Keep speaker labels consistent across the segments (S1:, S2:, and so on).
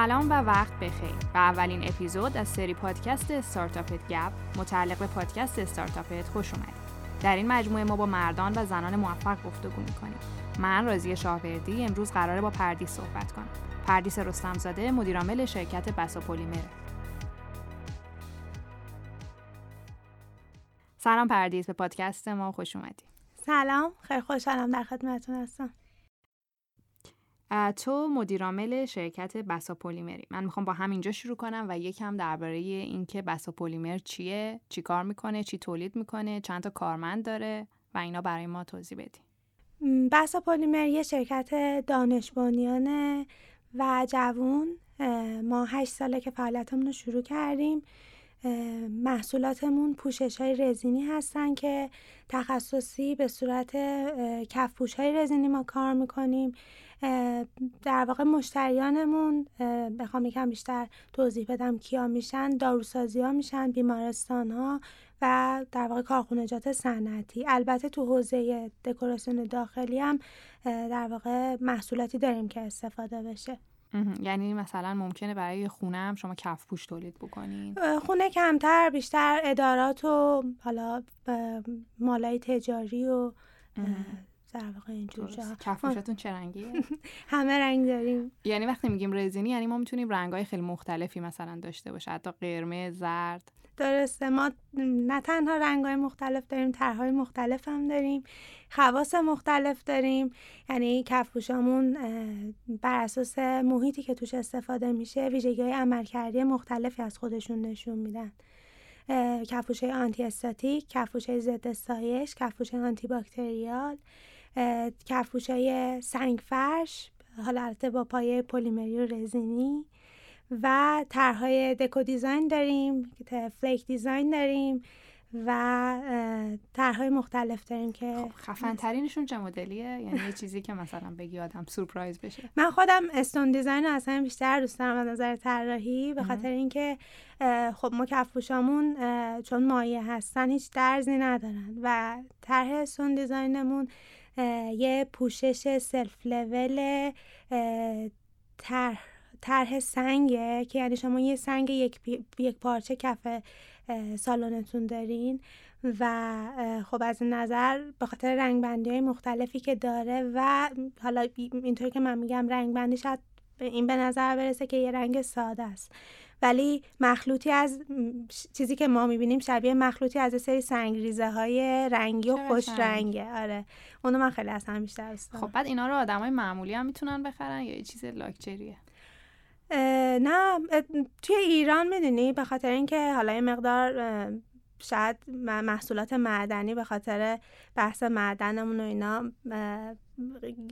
S1: سلام و وقت بخیر به اولین اپیزود از سری پادکست استارتاپت گپ متعلق به پادکست استارتاپت خوش اومدید. در این مجموعه ما با مردان و زنان موفق گفتگو می‌کنیم. من رازی شاهوردی امروز قراره با پردیس صحبت کنم. پردیس رستمزاده مدیرعامل شرکت بسا پلیمر. سلام پردیس به پادکست ما خوش اومدی.
S2: سلام خیلی خوشحالم در خدمتتون هستم.
S1: تو مدیرعامل شرکت بسا پلیمری. من می‌خوام با همینجا شروع کنم و یکم درباره اینکه بسا پلیمر چیه چی کار می‌کنه چی تولید می‌کنه چند تا کارمند داره و اینا برای ما توضیح بدی
S2: بسا پلیمر یه شرکت دانش و جوون ما هشت ساله که فعالیتمون رو شروع کردیم. محصولاتمون پوشش های رزینی هستن که تخصصی به صورت کف های رزینی ما کار می‌کنیم. در واقع مشتریانمون بخوام یکم بیشتر توضیح بدم کیا میشن. داروسازی ها میشن بیمارستان ها و در واقع کارخونجات صنعتی. البته تو حوزه دکوراسیون داخلی هم در واقع محصولاتی داریم که استفاده بشه.
S1: یعنی مثلا ممکنه برای خونه هم شما کف پوش تولید بکنین؟
S2: خونه کمتر بیشتر ادارات و حالا مالای تجاری و در واقع اینجور
S1: کفوشتون چه رنگیه؟
S2: همه رنگ داریم.
S1: یعنی وقتی میگیم رزینی یعنی ما می‌تونیم رنگای خیلی مختلفی مثلا داشته باشه. حتی قرمز زرد.
S2: درسته. ما نه تنها رنگای مختلف داریم طرحهای مختلف هم داریم. خواص مختلف داریم. یعنی کفپوشامون بر اساس محیطی که توش استفاده میشه ویژگی های عملکردی مختلفی از خودشون نشون میدن. کفپوش anti-static کفپوش ضد سایش کفپوش antibacterial کفپوش های سنگ فرش حالا البته با پایه پلیمری و رزینی و طرحهای deco design داریم flake design داریم و طرحهای مختلف داریم که خب
S1: خفن ترینشون چه مدلیه؟ یعنی یه چیزی که مثلا بگی آدم سورپرایز بشه.
S2: من خودم stone design اصلا بیشتر دوست دارم از نظر طراحی به خاطر اینکه خب ما کفپوشامون چون مایع هستن هیچ درزی ندارن و طرح stone design مون یه پوشش self level طرح طرح سنگه که یعنی شما یه سنگ یک, یک پارچه کف سالنتون دارین و خب از نظر به خاطر رنگ های مختلفی که داره و حالا اینطوری که من میگم رنگ بندی شاید این به نظر برسه که یه رنگ ساده است. ولی مخلوطی از چیزی که ما می‌بینیم شبیه مخلوطی از سری سنگریزه های رنگی و خوش رنگه آره. اونو من خیلی از هم بیشتر
S1: خب بعد اینا رو آدم های معمولی هم می‌تونن بخرن یا یه چیز لاکچریه؟
S2: نه توی ایران می‌دونی به خاطر اینکه حالا یه مقدار شاید محصولات معدنی به خاطر بحث معدنمون و اینا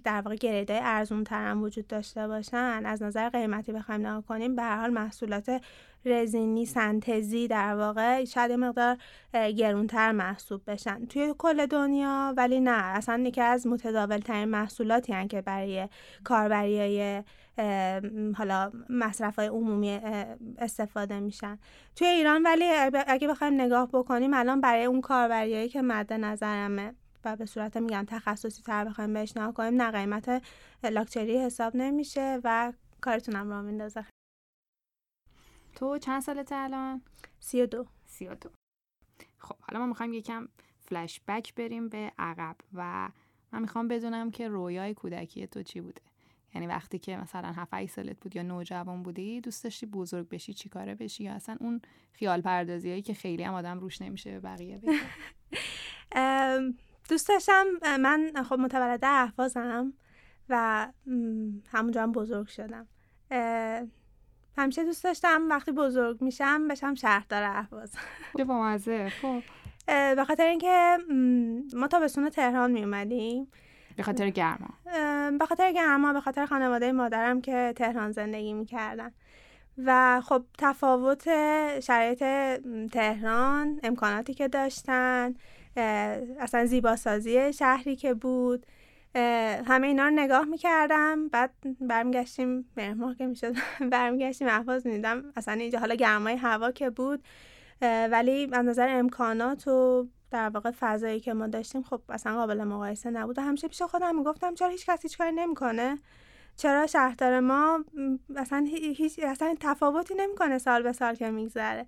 S2: در واقع گریدای ارزون تر هم وجود داشته باشن. از نظر قیمتی بخوایم نگاه کنیم به هر حال محصولات رزینی سنتزی در واقع شاید مقدار گرونتر محسوب بشن. توی کل دنیا ولی نه اصلا یکی از متداول ترین محصولاتی هن که برای کاربری های حالا مصرف های عمومی استفاده میشن. توی ایران ولی اگه بخوایم نگاه بکنیم الان برای اون کاربریایی که مد نظرمه و به صورت میگم تخصصی تر بخوایم بهش نگاه کنیم نه قیمت لاکچری حساب نمیشه و کارتونم را میندازه.
S1: تو چند سالته الان؟
S2: سی و دو.
S1: سی و دو. خب حالا ما می‌خوایم یکم فلش بک بریم به عقب و من می‌خوام بدونم که رویای کودکی تو چی بوده. یعنی وقتی که مثلا 7 سالت بود یا نوجوان بودی دوست داشتی بزرگ بشی چی کاره بشی؟ یا اصلا اون خیال پردازی هایی که خیلی هم آدم روش نمیشه به بقیه
S2: دوست داشتم من خب متولد احوازم و همونجا هم بزرگ شدم. همیشه دوست داشتم وقتی بزرگ میشم بشم شهردار اهواز
S1: چه بامزه خب
S2: به خاطر اینکه ما تا تابستون تهران می اومدیم
S1: به خاطر گرما.
S2: به خاطر گرما به خاطر خانواده مادرم که تهران زندگی می‌کردن. و خب تفاوت شرایط تهران امکاناتی که داشتن. اصلا زیباسازی شهری که بود. همه اینا رو نگاه می‌کردم. بعد برمیگشتیم مهرماه که می‌شد. برمیگشتیم احواز می‌دیدم اصلا اینجا حالا گرمای هوا که بود. ولی از نظر امکانات و در واقع فضایی که ما داشتیم خب اصلا قابل مقایسه نبود. و همیشه پیش خودم می‌گفتم چرا هیچ کسی هیچ کاری نمی‌کنه؟ چرا شهردار ما اصلا هیچ اصلا تفاوتی نمی‌کنه سال به سال که میگذره؟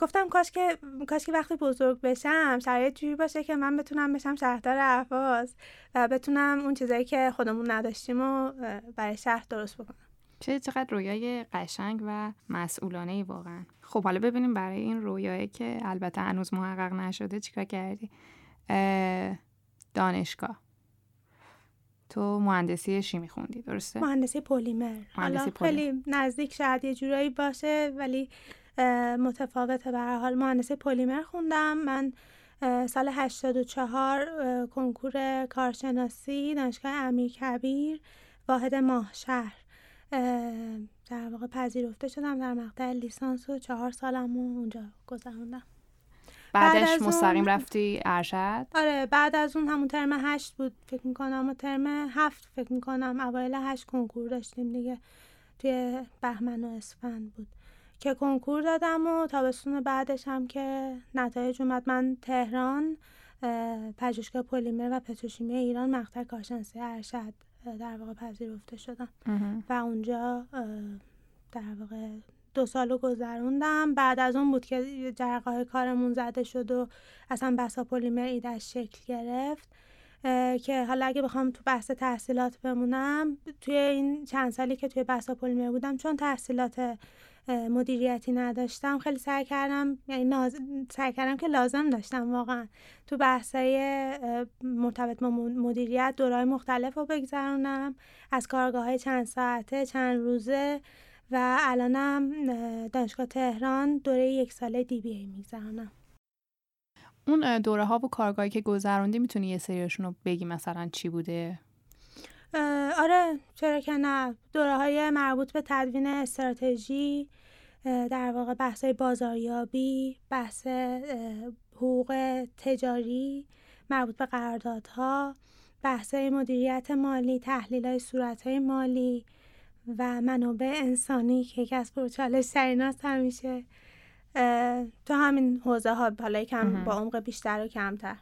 S2: گفتم کاش که کاش که وقتی بزرگ بشم شرایط جوری باشه که من بتونم بشم شهردار اهواز و بتونم اون چیزایی که خودمون نداشتیم و برای شهر درست بکنم.
S1: چه چقدر رویای قشنگ و مسئولانه ای واقعا. خب حالا ببینیم برای این رویایی که البته هنوز محقق نشده چیکار کردی؟ دانشگاه. تو مهندسی شیمی خوندی درسته؟
S2: مهندسی پلیمر. حالا خیلی نزدیک شاید یه جورایی باشه ولی متفاوته به هر حال مهندسی پلیمر خوندم. من سال 84 کنکور کارشناسی دانشگاه امیر کبیر واحد ماهشهر در واقع پذیرفته شدم. در مقطع لیسانس و چهار سالم اونجا گذروندم.
S1: بعدش مستقیم رفتی ارشد؟
S2: آره بعد از اون همون ترم هشت بود فکر می‌کنم و ترم هفت فکر می‌کنم. اوایل هشت کنکور داشتیم دیگه توی بهمن و اسفند بود. که کنکور دادم و تابستون بعدش هم که نتایج اومد. من تهران پژوهشگاه پلیمر و پتروشیمی ایران مقطع کارشناسی ارشد در واقع پذیرفته شدم. و اونجا در واقع دو سال گذروندم. بعد از اون بود که جرقه کارمون زده شد و اصلا بسا پلیمر ایدش شکل گرفت. که حالا اگه بخوام تو بحث تحصیلات بمونم توی این چند سالی که توی بسا پلیمر بودم چون تحصیلات مدیریتی نداشتم. خیلی سعی کردم یعنی ناز... سعی کردم که لازم داشتم واقعا. تو بحثای مرتبط با مدیریت دورای مختلف رو بگذرونم. از کارگاه های چند ساعته چند روزه و الانم دانشگاه تهران دوره یک ساله دی بی ای میگذرونم.
S1: اون دوره ها و کارگاهی که گذروندی می‌تونی یه سریشون رو بگی مثلا چی بوده؟
S2: آره چرا که نه. دوره های مربوط به تدوین استراتژی در واقع بحث بازاریابی بحث حقوق تجاری مربوط به قراردادها بحث مدیریت مالی تحلیل های صورت های مالی و منابع انسانی که یکی از پرچالش سریناست همیشه. تو همین حوزه ها حالا یکم با عمق بیشتر و کمتر.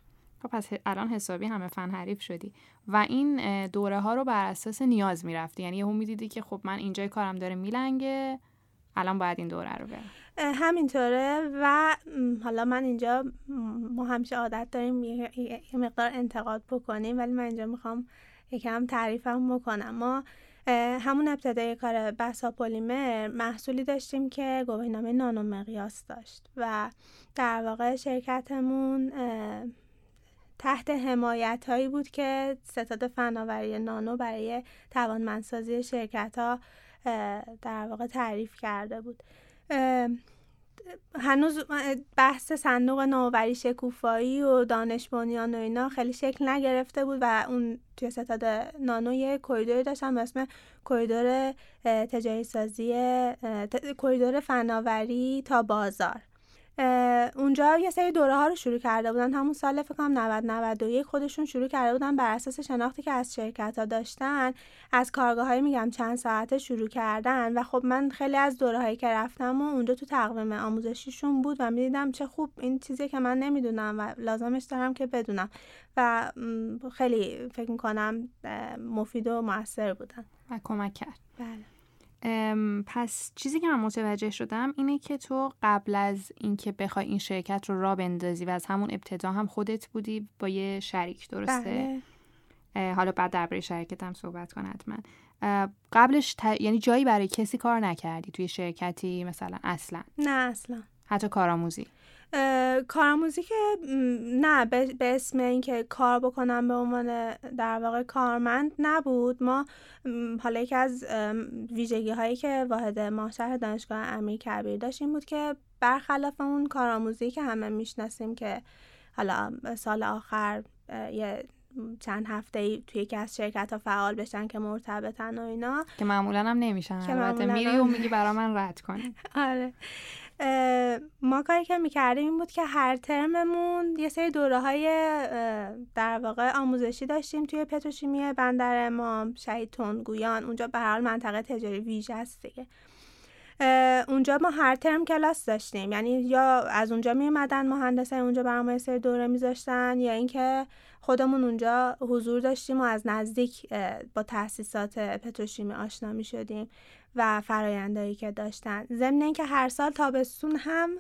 S1: پس الان حسابی همه فن حریف شدی. و این دوره ها رو بر اساس نیاز می‌رفتی. یعنی یهو می‌دیدی که خب من اینجای کارم داره میلنگه الان باید این دوره رو برم.
S2: همینطوره. و حالا من اینجا ما همیشه عادت داریم یه مقدار انتقاد بکنیم ولی من اینجا می‌خوام یکم تعریفم بکنم. ما همون ابتدای کار بسا پلیمر محصولی داشتیم که گواهینامه نانو مقیاس داشت. و در واقع شرکتمون تحت حمایت هایی بود که ستاد فناوری نانو برای توانمندسازی شرکت ها در واقع تعریف کرده بود. هنوز بحث صندوق نوآوری شکوفایی و دانش بنیان و اینا خیلی شکل نگرفته بود و اون توی ستاد نانو یه کوریدوری داشتن به اسم کوریدور تجاری سازی کوریدور فناوری تا بازار. اونجا یه سری دوره ها رو شروع کرده بودن. همون سال فکر کنم 90 91 خودشون شروع کرده بودن بر اساس شناختی که از شرکت ها داشتن از کارگاه های میگم چند ساعته شروع کردن. و خب من خیلی از دوره هایی که رفتم و اونجا تو تقویم آموزشیشون بود و می‌دیدم چه خوب این چیزی که من نمی‌دونم و لازمش دارم که بدونم. و خیلی فکر می‌کنم مفید و موثر بودن.
S1: و کمک کرد.
S2: بله.
S1: پس چیزی که من متوجه شدم اینه که تو قبل از اینکه بخوای این شرکت رو را بندازی و از همون ابتدا هم خودت بودی با یه شریک درسته؟
S2: بله.
S1: حالا بعد درباره شرکت هم صحبت کن حتما. قبلش یعنی جایی برای کسی کار نکردی توی شرکتی مثلا اصلا؟
S2: نه اصلا.
S1: حتی کارآموزی؟
S2: کارآموزی که نه به اسم اینکه کار بکنم به عنوان در واقع کارمند نبود. ما حالا یکی از ویژگی هایی که واحد ما شهر دانشگاه امیر کبیر داشت این بود که برخلاف اون کارآموزی که همه می‌شناسیم که حالا سال آخر یه چند هفته ای توی یکی از شرکت ها فعال بشن که مرتبطن و اینا.
S1: که معمولا هم نمیشن البته میری و میگی برا من رد کنی.
S2: آره. ما کاری که می‌کردیم این بود که هر ترممون یه سری دوره های در واقع آموزشی داشتیم توی پتروشیمی بندر امام شهید تونگویان اونجا به هر منطقه تجاری ویژه است دیگه. اونجا ما هر ترم کلاس داشتیم. یعنی یا از اونجا می اومدن مهندسای اونجا برام سری دوره میذاشتن یا اینکه خودمون اونجا حضور داشتیم و از نزدیک با تاسیسات پتروشیمی آشنا می شدیم و فرایندهایی که داشتن. ضمن اینکه هر سال تابستون هم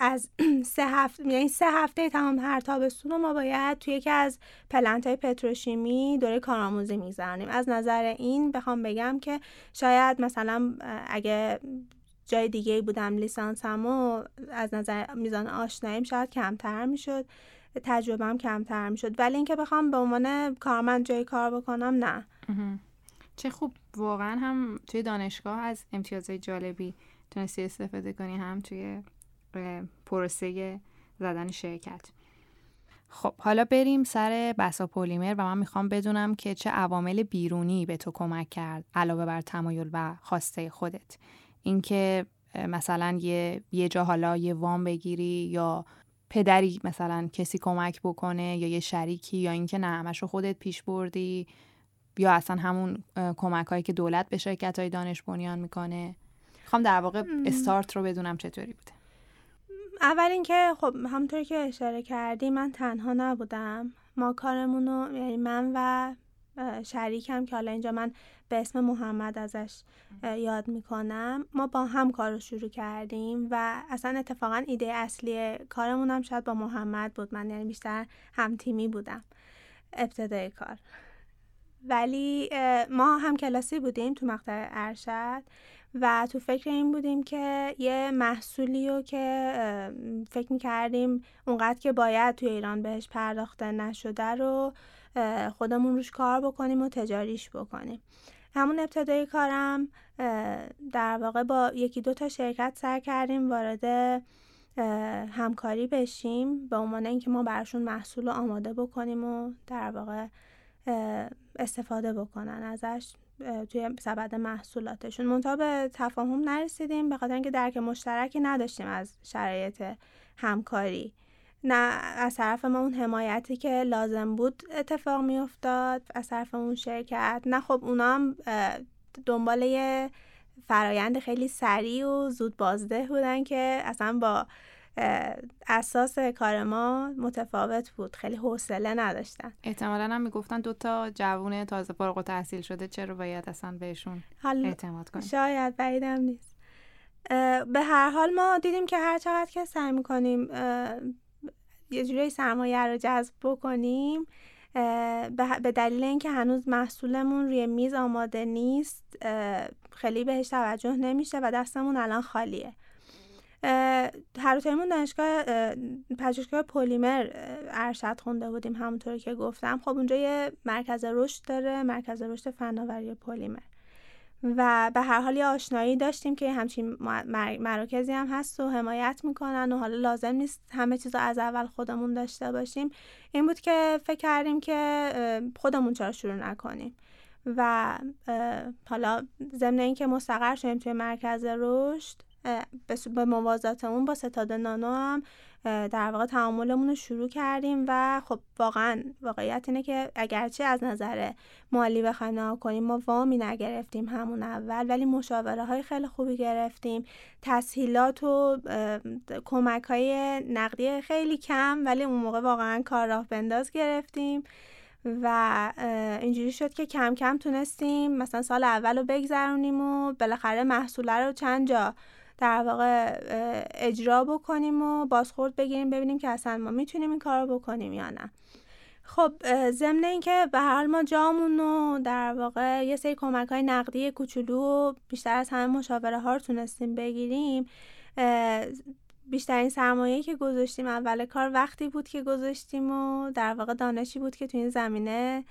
S2: از سه هفته یعنی سه هفته تمام هر تابستون ما باید توی یکی از پلنت های پتروشیمی دوره کارآموزی میگذرانیم. از نظر این بخوام بگم که شاید مثلا اگه جای دیگه بودم لیسانسمو از نظر میزان آشناییم شاید کمتر می‌شد. تجربهم کمتر می‌شد. ولی اینکه بخوام به عنوان کارمند جای کار بکنم نه.
S1: چه خوب واقعا هم توی دانشگاه از امتیازهای جالبی تونستی استفاده کنی هم توی پروسه زدن شرکت. خب حالا بریم سر بسا پلیمر و من می‌خوام بدونم که چه عوامل بیرونی به تو کمک کرد علاوه بر تمایل و خواسته خودت. اینکه مثلا یه یه جا حالا یه وام بگیری یا پدری مثلا کسی کمک بکنه یا یه شریکی یا اینکه نه همش رو خودت پیش بردی. یا اصلا همون کمک هایی که دولت به شرکت های دانش بنیان می‌کنه؟ می‌خوام در واقع استارت رو بدونم چطوری بوده.
S2: اول اینکه خب همونطوری که اشاره کردی من تنها نبودم. ما کارمون رو یعنی من و شریکم که حالا اینجا من به اسم محمد ازش یاد می‌کنم. ما با هم کار رو شروع کردیم و اصلا اتفاقا ایده اصلی کارمون هم شاید با محمد بود. من یعنی بیشتر هم تیمی بودم. ابتدای کار. ولی ما هم کلاسی بودیم تو مقطع ارشد و تو فکر این بودیم که یه محصولی رو که فکر می‌کردیم اونقدر که باید توی ایران بهش پرداخته نشده رو خودمون روش کار بکنیم و تجاریش بکنیم. همون ابتدای کارم در واقع با یکی دو تا شرکت سر کردیم وارد همکاری بشیم به عنوان اینکه ما براشون محصول رو آماده بکنیم و در واقع استفاده بکنن ازش توی سبد محصولاتشون. منتها به تفاهم نرسیدیم به خاطر اینکه درک مشترکی نداشتیم از شرایط همکاری. نه از طرف ما اون حمایتی که لازم بود اتفاق میافتاد از طرف اون شرکت. نه خب اونا هم دنبال یه فرایند خیلی سریع و زود بازده بودن که اصلا با اساس کار ما متفاوت بود. خیلی حوصله نداشتن.
S1: احتمالا هم می‌گفتن دوتا جوون تازه فارغ تحصیل شده چرا باید اصلا بهشون اعتماد کنیم؟
S2: شاید بعیدم نیست. به هر حال ما دیدیم که هر چقدر که سعی می‌کنیم یه جوری سرمایه رو جذب بکنیم به دلیل اینکه هنوز محصولمون روی میز آماده نیست خیلی بهش توجه نمیشه و دستمون الان خالیه. هر دانشگاه پژوهشگاه پلیمر ارشد خونده بودیم همونطوری که گفتم. خب اونجا یه مرکز رشد داره مرکز رشد فناوری پلیمر. و به هر حال یه آشنایی داشتیم که همچین مراکزی هم هست و حمایت می‌کنن و حالا لازم نیست همه چیز رو از اول خودمون داشته باشیم. این بود که فکر کردیم که خودمون چرا شروع نکنیم. و حالا ضمن اینکه مستقر شدیم توی مرکز رشد به موازات اون با ستاد نانو هم در واقع تعاملمون رو شروع کردیم و خب واقعا واقعیت اینه که اگرچه از نظر مالی بخوایم نها کنیم ما وامی نگرفتیم همون اول ولی مشاوره های خیلی خوبی گرفتیم. تسهیلات و کمک های نقدی خیلی کم ولی اون موقع واقعا کار راه بنداز گرفتیم و اینجوری شد که کم کم تونستیم مثلا سال اول رو بگذرونیم و بالاخره محصوله رو چند جا در واقع اجرا بکنیم و بازخورد بگیریم ببینیم که اصلا ما می‌تونیم این کار رو بکنیم یا نه. خب ضمن اینکه به هر حال ما جامون رو در واقع یه سری کمک های نقدی کوچولو بیشتر از همه مشاوره ها رو تونستیم بگیریم بیشترین سرمایه که گذاشتیم اول کار وقتی بود که گذاشتیم و در واقع دانشی بود که تو این زمینه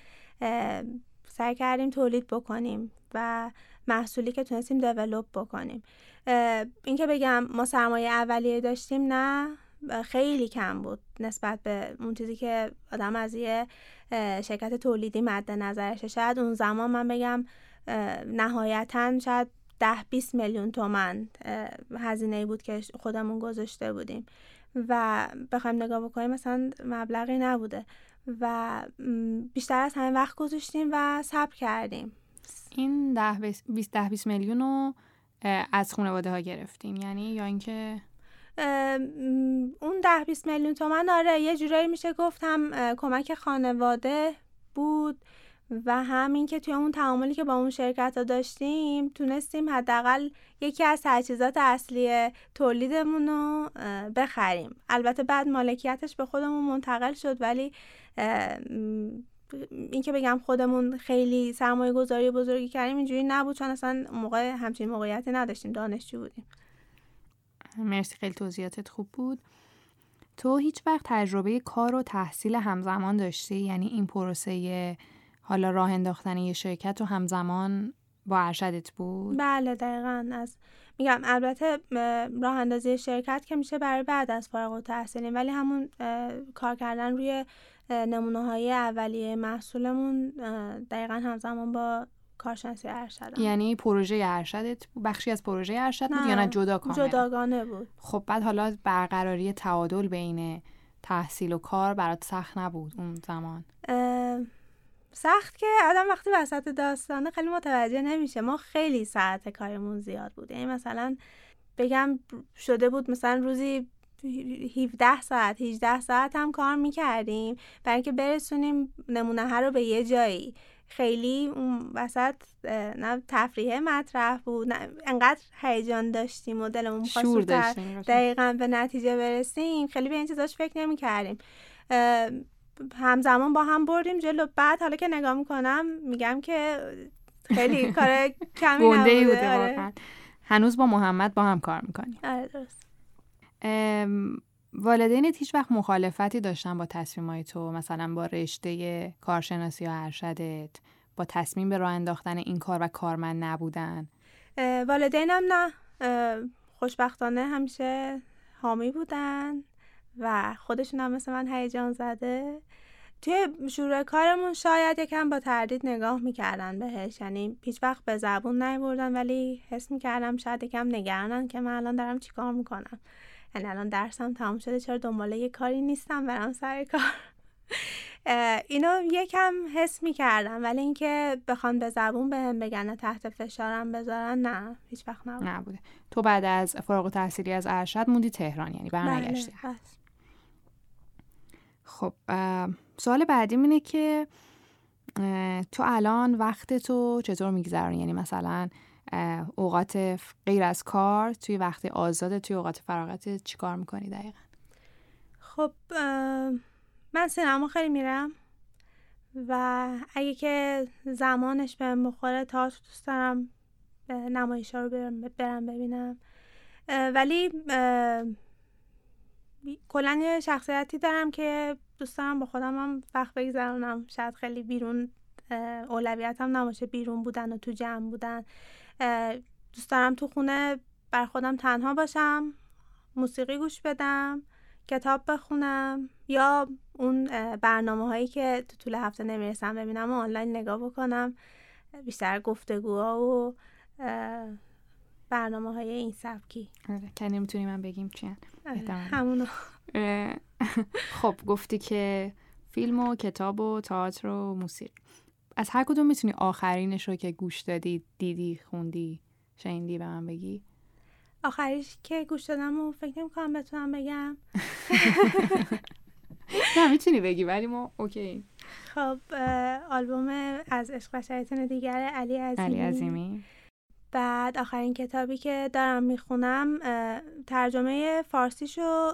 S2: سعی کردیم تولید بکنیم. و محصولی که تونستیم دیولوب بکنیم. اینکه بگم ما سرمایه اولیه داشتیم نه. خیلی کم بود نسبت به اون چیزی که آدم از یه شرکت تولیدی مد نظرشه. شاید اون زمان من بگم نهایتا شاید ده 20 میلیون تومن هزینه بود که خودمون گذاشته بودیم. و بخوایم نگاه بکنیم مثلا مبلغی نبوده. و بیشتر از همه وقت گذاشتیم و صبر کردیم.
S1: این ده 20 میلیون رو از خانواده ها گرفتین یعنی یا اینکه
S2: اون ده 20 میلیون تومن آره یه جورایی میشه گفت هم کمک خانواده بود و همین که توی اون تعاملی که با اون شرکت ها داشتیم تونستیم حداقل یکی از تجهیزات اصلی تولیدمون رو بخریم. البته بعد مالکیتش به خودمون منتقل شد ولی اینکه بگم خودمون خیلی سرمایه گذاری بزرگی کردیم اینجوری نبود چون اصلا موقع همچین موقعیتی نداشتیم. دانشجو بودیم.
S1: مرسی خیلی توضیحاتت خوب بود. تو هیچ وقت تجربه کار و تحصیل همزمان داشتی؟ یعنی این پروسه حالا راه انداختن یه شرکت و همزمان با ارشدت بود؟
S2: بله دقیقا. از میگم البته راه اندازی شرکت که میشه برای بعد از فارغ التحصیلی ولی همون کار کردن روی نمونه های اولیه محصولمون دقیقا همزمان با کارشناسی ارشد
S1: یعنی پروژه ارشدت بخشی از پروژه ارشد بود یا نه جدا کاملا
S2: جداگانه بود.
S1: خب بعد حالا برقراری تعادل بین تحصیل و کار برات سخت نبود اون زمان.
S2: سخت که آدم وقتی وسط داستانه خیلی متوجه نمیشه. ما خیلی ساعت کارمون زیاد بود. یعنی مثلا بگم شده بود مثلا روزی 17 ساعت 18 ساعت هم کار می‌کردیم برای اینکه برسونیم نمونه ها رو به یه جایی. خیلی اون وسط نه تفریح مطرح بود نه انقدر هیجان داشتیم و دلمون می‌خواست دقیقا به نتیجه برسیم. خیلی به این چیزاش فکر نمی کردیم همزمان با هم بردیم جلو. بعد حالا که نگاه می‌کنم میگم که خیلی کار کمی نبوده. بوده
S1: آره. هنوز با محمد با هم کار می‌کنیم.
S2: آره درست.
S1: والدینت هیچ وقت مخالفتی داشتن با تصمیمای تو مثلا با رشته کارشناسی یا ارشدت با تصمیم به راه انداختن این کار و کارمند نبودن؟
S2: والدینم نه. خوشبختانه همیشه حامی بودن و خودشون هم مثل من هیجان زده. توی شروع کارمون شاید یکم با تردید نگاه می‌کردن بهش. یعنی هیچ وقت به زبون نیوردن ولی حس می‌کردم شاید یکم نگرانن که من الان دارم چیکار می‌کنم. یعنی الان درسم تمام شده چرا دنباله یه کاری نیستم برم سر کار اینو یکم حس می‌کردم ولی اینکه بخوان به زبون به بگن تحت فشارم بذارن نه هیچ وقت نبود.
S1: نبوده تو بعد از فارغ تحصیلی از ارشد موندی تهران یعنی برنگشتی بله. خب سوال بعدی اینه که تو الان وقت تو چطور میگذرونی یعنی مثلا اوقات غیر از کار توی وقت آزاد توی اوقات فراغت چی کار می‌کنی دقیقا؟
S2: خب من سینما خیلی میرم و اگه که زمانش به بخوره تا دوست دارم نمایش ها رو برم, برم ببینم. ولی کلا یه شخصیتی دارم که دوست دارم با خودم هم وقت بگذرونم. شاید خیلی بیرون اولویتم نباشه بیرون بودن و تو جمع بودن. دوست دارم تو خونه بر خودم تنها باشم موسیقی گوش بدم کتاب بخونم یا اون برنامه هایی که تو طول هفته نمی‌رسم ببینم و آنلاین نگاه بکنم. بیشتر گفتگوها و برنامه های این سبکی.
S1: آره که نمی‌تونی من بگیم چی
S2: آره، همونو.
S1: خب گفتی که فیلم و کتاب و تئاتر و موسیقی. از هر کدوم می‌تونی آخرینش رو که گوش دادی دیدی خوندی شنیدی به من بگی.
S2: آخریش که گوش دادم و فکر نمی کنم بتونم بگم.
S1: نه می‌تونی بگی ولی ما اوکی.
S2: خب آلبوم از عشق و شیطان دیگر علی عظیمی.
S1: علی عظیمی.
S2: بعد آخرین کتابی که دارم می‌خونم ترجمه فارسیشو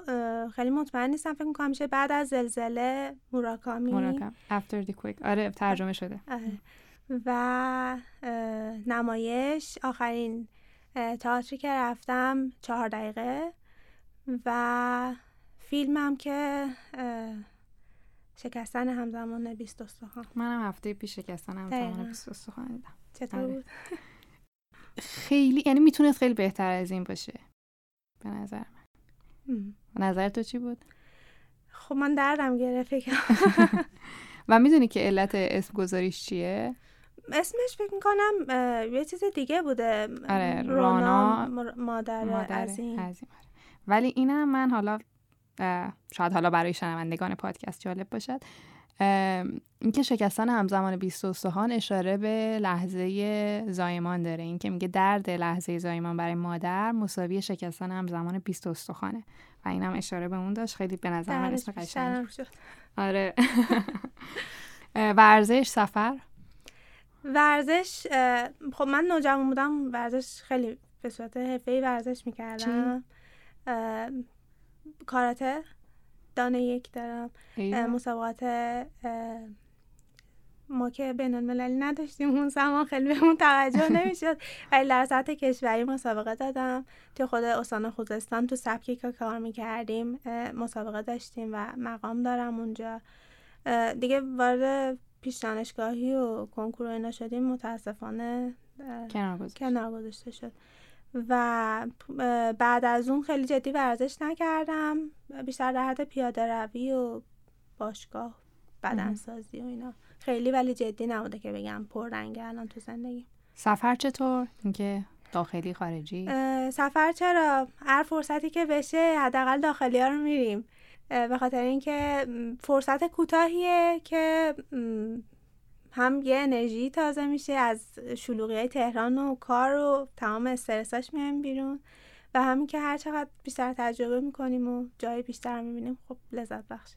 S2: خیلی مطمئن نیستم فکر می‌کنم میشه بعد از زلزله موراکامی.
S1: موراکام After the quake. آره ترجمه شده.
S2: آره. و نمایش آخرین تئاتری که رفتم چهار دقیقه. و فیلمم که شکستن همزمان 20 استخوان.
S1: منم هفته پیش شکستن همزمان 20 استخوان دیدم.
S2: چطور بود؟
S1: خیلی یعنی می‌تونست خیلی بهتر از این باشه. به نظر من. نظر تو چی بود؟
S2: خب من دردم گرفت
S1: و می‌دونی که علت اسم گذاریش چیه؟
S2: اسمش فکر می‌کنم یه چیز دیگه بوده.
S1: آره رانا
S2: مادر, مادر عظیم. آره.
S1: ولی اینم من حالا شاید حالا برای شنوندگان پادکست جالب باشد. اینکه شکستن همزمان 20 استخوان اشاره به لحظه زایمان داره. اینکه میگه درد لحظه زایمان برای مادر مساوی شکستن همزمان 20 استخوانه و اینم اشاره به اون داشت. خیلی به نظر من اسم قشنگ. آره. ورزش سفر؟
S2: ورزش خب من نوجوان بودم. ورزش خیلی به صورت حرفه‌ای ورزش می‌کردم. کاراته. دانه یک دارم. مسابقات ما که بین المللی نداشتیم اون زمان خیلی به اون توجه نمی‌شد. ولی در سطح کشوری مسابقه دادم. توی خود استان خوزستان تو سبکی که کار می‌کردیم. مسابقه داشتیم و مقام دارم اونجا. دیگه وارد پیش دانشگاهی و کنکور اینا شدیم. متاسفانه کنار گذاشته شد. و بعد از اون خیلی جدی ورزش نکردم. بیشتر در حد پیاده روی و باشگاه بدنسازی و اینا. خیلی ولی جدی نبوده که بگم رنگ الان تو زندگی.
S1: سفر چطور؟ اینکه داخلی خارجی؟
S2: سفر چرا؟ هر فرصتی که بشه حداقل داخلی ها رو میریم. به خاطر اینکه فرصت کوتاهیه که هم یه انرژی تازه میشه از شلوغی تهران و کار و تمام استرساش میایم بیرون و همین که هر چقدر بیشتر تجربه می‌کنیم و جای بیشتر می‌بینیم خب لذت بخشه.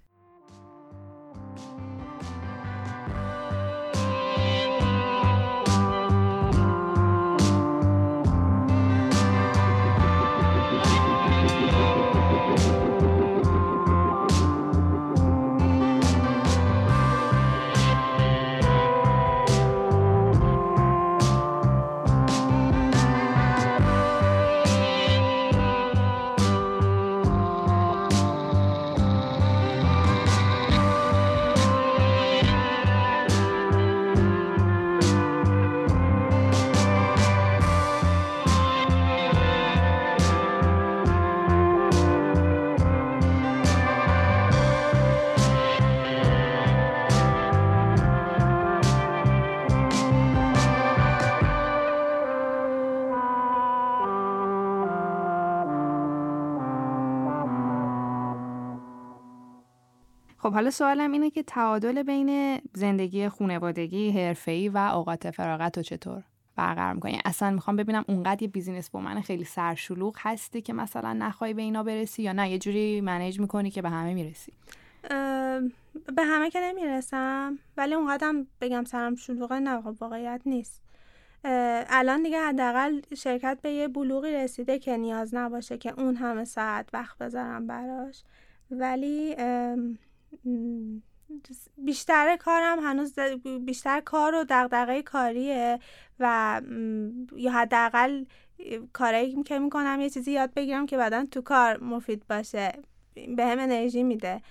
S1: خب حالا سوالم اینه که تعادل بین زندگی خانوادگی حرفه‌ای و اوقات فراغت رو چطور برقرار می‌کنی؟ اصلا می‌خوام ببینم اونقدر یه بیزینس من خیلی سرشلوغ هستی که مثلا نخوای به اینا برسی یا نه یه جوری منیج می‌کنی که به همه می‌رسی؟
S2: به همه که نمی‌رسم ولی اونقدرم بگم سرم شلوغه نه خب واقعیت نیست. الان دیگه حداقل شرکت به یه بلوغی رسیده که نیاز نباشه که اون همه ساعت وقت بذارم براش. ولی بیشتر کارم هنوز بیشتر کار و دغدغه کاریه و یا حداقل کارایی که می‌کنم یه چیزی یاد بگیرم که بعدا تو کار مفید باشه. به هم انرژی میده.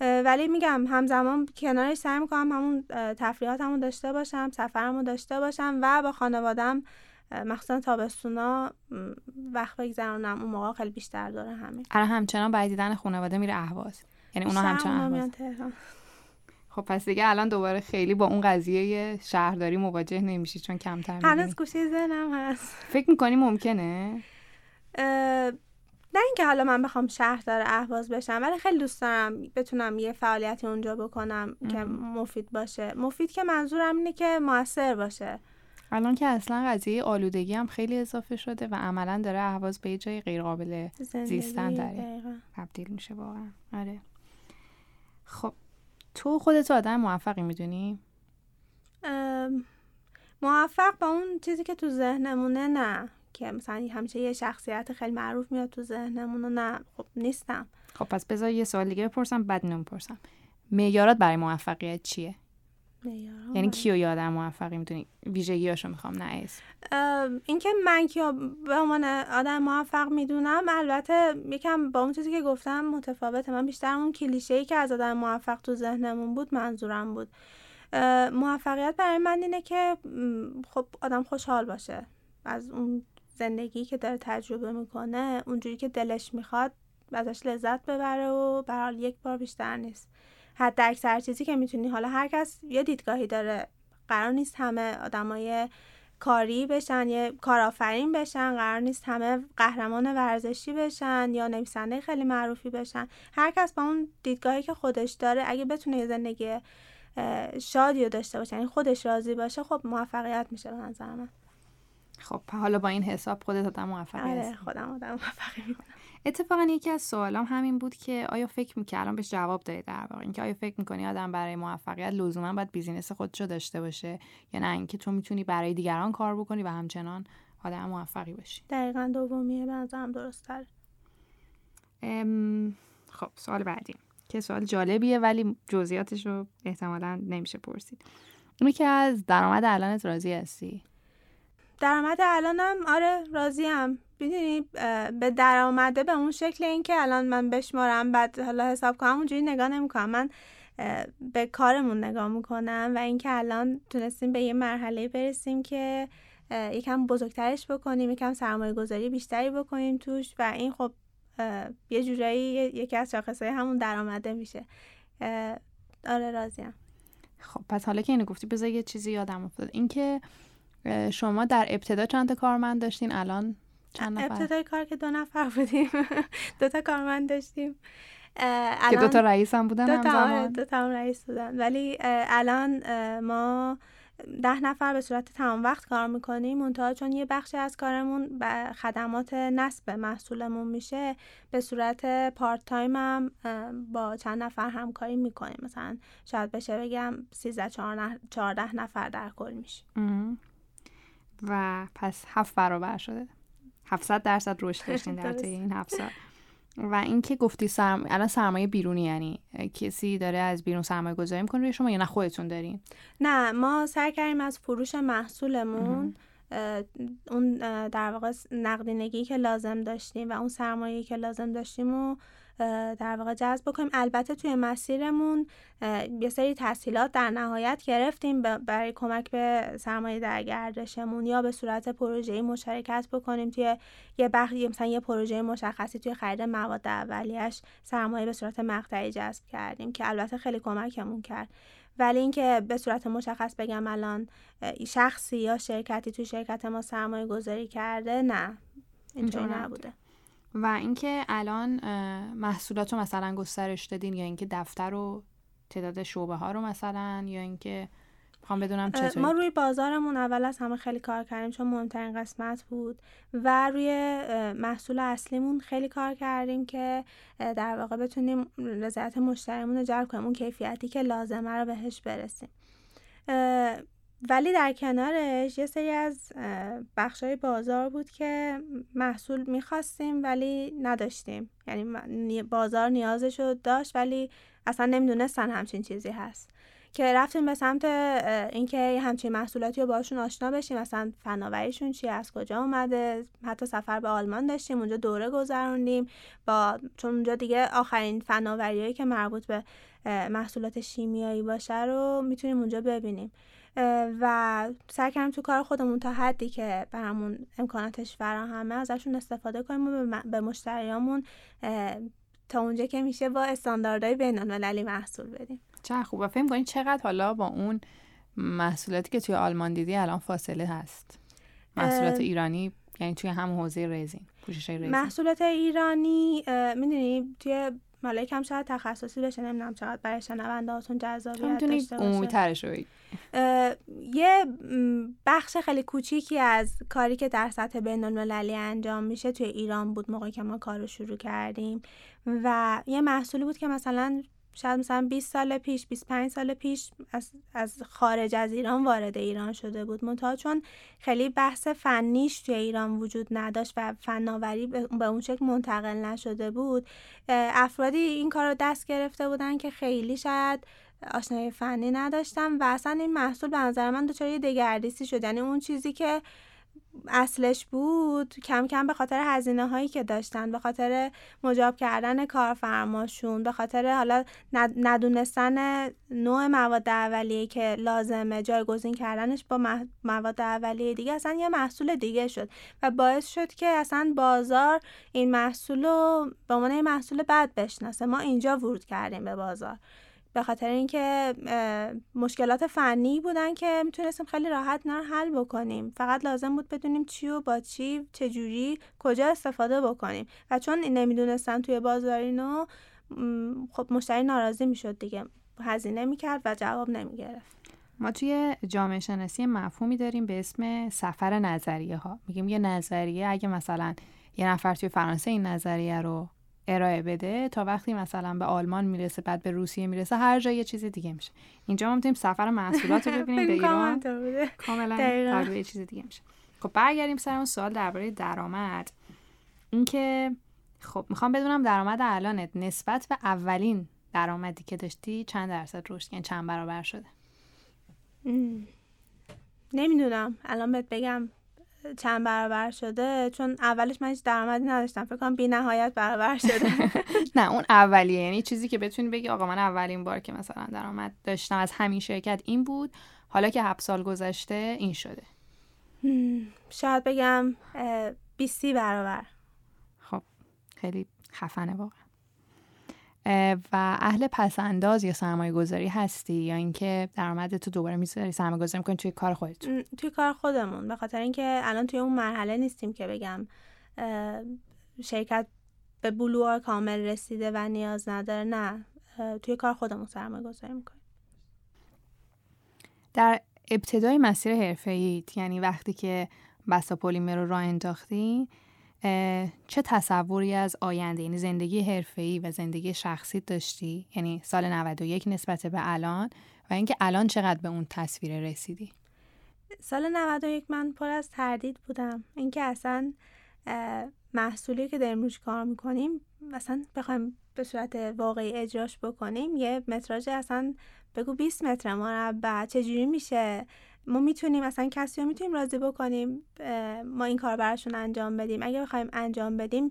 S2: ولی میگم همزمان کنارش سعی می‌کنم همون تفریحاتمو داشته باشم سفرمو داشته باشم و با خانوادم مخصوصا تابستونا وقت بگذرونم. اون موقع خیلی بیشتر داره همین.
S1: الان همچنان باید دیدن خانواده میره اهواز. یعنی اونا همچنان خب پس دیگه الان دوباره خیلی با اون قضیه شهرداری مواجه نمیشی چون کمتر می‌بینی
S2: هنوز گوشه ذهنم هست.
S1: فکر می‌کنی ممکنه؟
S2: نه اینکه حالا من بخوام شهردار اهواز بشم ولی خیلی دوست دارم بتونم یه فعالیتی اونجا بکنم که مفید باشه. مفید که منظورم اینه که موثر باشه.
S1: الان که اصلا قضیه آلودگی هم خیلی اضافه شده و عملا داره اهواز به جای غیر قابل زیستن داره. تبدیل میشه واقعا. آره. خب تو خودت آدم موفقی می‌دونی؟
S2: موفق با اون چیزی که تو ذهنمونه نه. که مثلا همیشه یه شخصیت خیلی معروف میاد تو ذهنمون نه. خب نیستم.
S1: خب پس بذار یه سوال دیگه بپرسم بعد اینو بپرسم. معیارات برای موفقیت چیه؟ یعنی کیو یادم موفقی می‌تونی؟ ویژگیاشو می‌خوام نه
S2: اینکه من کیو به عنوان آدم موفق می‌دونم البته یکم با اون چیزی که گفتم متفاوته. من بیشتر اون کلیشه ای که از آدم موفق تو ذهنمون بود منظورم بود. موفقیت برای من اینه که خب آدم خوشحال باشه. از اون زندگی که داره تجربه می‌کنه اونجوری که دلش می‌خواد ازش لذت ببره و برحال یک بار بیشتر نیست. حد اکثر چیزی که می‌تونی حالا هر کس یه دیدگاهی داره. قرار نیست همه آدمای کاری بشن یه کارآفرین بشن قرار نیست همه قهرمان ورزشی بشن یا نویسنده خیلی معروفی بشن. هر کس با اون دیدگاهی که خودش داره اگه بتونه یه زندگی شادی رو داشته باشه یعنی خودش راضی باشه خب موفقیت میشه به نظر من.
S1: خب حالا با این حساب خودت آدم موفقی
S2: آره خودم آدم موفقی می‌دونم
S1: اتفاقا یکی از سوالام همین بود که آیا فکر می‌کردم بهش جواب دادی در واقع اینکه آیا فکر می‌کنی آدم برای موفقیت لزوما باید بیزینس خودشو داشته باشه یا نه؟ اینکه تو می‌تونی برای دیگران کار بکنی و همچنان آدم موفقی باشی.
S2: دقیقا دومیه به نظرم درست
S1: خب سوال بعدی. که سوال جالبیه ولی جزئیاتش رو احتمالا نمیشه پرسید. اونی که از درآمد الانت راضی هستی؟
S2: درآمد الانم آره راضیم. می‌دونی به درآمده به اون شکل اینکه الان من بشمارم بعد حالا حساب کنم اونجوری نگاه نمی‌کنم. من به کارمون نگاه می‌کنم و اینکه الان تونستیم به یه مرحله برسیم که یکم بزرگترش بکنیم یکم سرمایه گذاری بیشتری بکنیم توش و این خب یه جورایی یکی از شاخصهای همون درآمده میشه. آره راضیم.
S1: خب پس حالا که اینو گفتی بذار یه چیزی یادم افتاد. اینکه شما در ابتدا چند تا کارمند داشتین؟ الان چند نفر؟
S2: ابتدای کار که دو نفر بودیم. دو تا کارمند داشتیم.
S1: که دو تا رئیس هم بودن
S2: دو
S1: تا آره،
S2: دو تا رئیس بودن. ولی الان ما ده نفر به صورت تمام وقت کار می‌کنیم. منتها چون یه بخشی از کارمون به خدمات نصب محصولمون میشه به صورت پارت تایم هم با چند نفر همکاری می‌کنیم. مثلا شاید بشه بگم 13 14 نفر در کل میشه.
S1: و پس هفت برابر شده. 700 درصد رشد داشتین در طی این هفت سال و اینکه گفتی سرم... الان سرمایه بیرونی یعنی کسی داره از بیرون سرمایه گذاری می‌کنه روی شما یا نه خودتون دارین؟
S2: نه ما سعی کردیم از فروش محصولمون اون در واقع نقدینگی که لازم داشتیم و اون سرمایه که لازم داشتیم و در واقع جذب بکنیم. البته توی مسیرمون یه سری تسهیلات در نهایت گرفتیم برای کمک به سرمایه در گردشمون یا به صورت پروژه‌ای مشارکت بکنیم توی یه بخش مثلا یه پروژه مشخصی توی خرید مواد اولیش سرمایه به صورت مقطعی جذب کردیم که البته خیلی کمکمون کرد. ولی اینکه به صورت مشخص بگم الان شخصی یا شرکتی توی شرکت ما سرمایه گذاری کرده نه. اینطور نبوده.
S1: و اینکه الان محصولات رو مثلا گسترش دادین یا اینکه دفتر و تعداد شعبه ها رو مثلا یا اینکه می‌خوام بدونم چطور
S2: ما روی بازارمون اول از همه خیلی کار کردیم چون مهمترین قسمت بود و روی محصول اصلیمون خیلی کار کردیم که در واقع بتونیم رضایت مشتریمون رو جلب کنیم اون کیفیتی که لازمه رو بهش برسیم. ولی در کنارش یه سری از بخشای بازار بود که محصول می‌خواستیم ولی نداشتیم. یعنی بازار نیازش رو داشت ولی اصلا نمی‌دونستن همچین چیزی هست. که رفتیم به سمت اینکه همچین محصولاتی رو باشون آشنا بشیم مثلا فناوریشون چی از کجا اومده. حتی سفر به آلمان داشتیم اونجا دوره گذروندیم. با چون اونجا دیگه آخرین فناوریایی که مربوط به محصولات شیمیایی باشه رو می‌تونیم اونجا ببینیم. و سعی کردیم تو کار خودمون تا حدی که برامون امکاناتش فراهمه ازشون استفاده کنیم و به مشتریامون تا اونجا که میشه با استانداردهای بینالمللی محصول بدیم.
S1: چه خوبه. فهم کنید چقدر حالا با اون محصولاتی که توی آلمان دیدی الان فاصله هست؟ محصولات ایرانی یعنی توی هم حوزه ریزین پوشش ریزین.
S2: محصولات ایرانی می‌دونی توی مالا کم شاید تخصصی بشه نمی‌دونم چقدر برای شنونده هاتون جذابیت داشته
S1: باشه.
S2: یه بخش خیلی کوچیکی از کاری که در سطح بین المللی انجام میشه توی ایران بود موقعی که ما کار رو شروع کردیم و یه محصولی بود که مثلا شاید مثلا 20 سال پیش 25 سال پیش از, از خارج از ایران وارد ایران شده بود. منتها چون خیلی بحث فنیش توی ایران وجود نداشت و فناوری به اون شکل منتقل نشده بود. افرادی این کار رو دست گرفته بودن که خیلی شاید آشنایی فنی نداشتم و اصلا این محصول به نظر من دچار یه دگردیسی شد. یعنی اون چیزی که اصلش بود کم کم به خاطر هزینه هایی که داشتن به خاطر مجاب کردن کارفرماشون به خاطر حالا ندونستن نوع مواد اولیه که لازمه جایگزین کردنش با مواد اولیه دیگه اصلا یه محصول دیگه شد و باعث شد که اصلا بازار این محصول رو به عنوان محصول بد بشناسه. ما اینجا ورود کردیم به بازار. به خاطر اینکه مشکلات فنی بودن که می‌تونستیم خیلی راحت نه حل بکنیم. فقط لازم بود بدونیم چی و با چی چجوری کجا استفاده بکنیم. و چون نمی‌دونستن توی بازار اینو خب مشتری ناراضی می‌شد دیگه. هزینه می‌کرد و جواب نمی‌گرفت.
S1: ما توی جامعه شناسی مفهومی داریم به اسم سفر نظریه ها میگیم یه نظریه اگه مثلا یه نفر توی فرانسه این نظریه رو ارائه بده تا وقتی مثلا به آلمان می‌رسه بعد به روسیه می‌رسه هر جا یه چیز دیگه میشه. اینجا ما می‌تونیم سفر محصولات رو ببینیم به ایران. کاملا یه چیز دیگه میشه. خب برگردیم سر اون سوال درباره درآمد. اینکه خب می‌خوام بدونم درآمد الانت نسبت به اولین درآمدی که داشتی چند درصد رشد یعنی چند برابر شده؟
S2: نمی‌دونم. الان بهت بگم. چند برابر شده چون اولش من هیچ درآمدی نداشتم. فکر کنم بی نهایت برابر شده.
S1: نه اون اولیه. یعنی چیزی که بتونی بگی آقا من اولین بار که مثلا درآمد داشتم از همین شرکت این بود حالا که هفت سال گذشته این شده.
S2: شاید بگم بیستی برابر.
S1: خب خیلی خفنه واقعا. و اهل پسنداز یا سرمایه گذاری هستی یا اینکه درآمد تو دوباره می‌ذاری سرمایه گذاری می‌کنی توی کار خودت؟
S2: توی کار خودمون. به خاطر اینکه الان توی اون مرحله نیستیم که بگم شرکت به بلوغ کامل رسیده و نیاز نداره. نه توی کار خودمون سرمایه گذاری می‌کنیم.
S1: در ابتدای مسیر حرفه یعنی وقتی که بسا پلیمر رو راه انداختی چه تصوری از آینده؟ یعنی زندگی حرفه‌ای و زندگی شخصی داشتی؟ یعنی سال 91 نسبت به الان و اینکه الان چقدر به اون تصویر رسیدی؟
S2: سال 91 من پر از تردید بودم. اینکه اصلا محصولی که داریم روش کار می‌کنیم مثلا بخوایم به صورت واقعی اجراش بکنیم یه متراژ اصلا بگو 20 متر مربع چجوری میشه؟ ما می‌تونیم اصلا کسی رو می‌تونیم راضی بکنیم ما این کار براشون انجام بدیم. اگه بخوایم انجام بدیم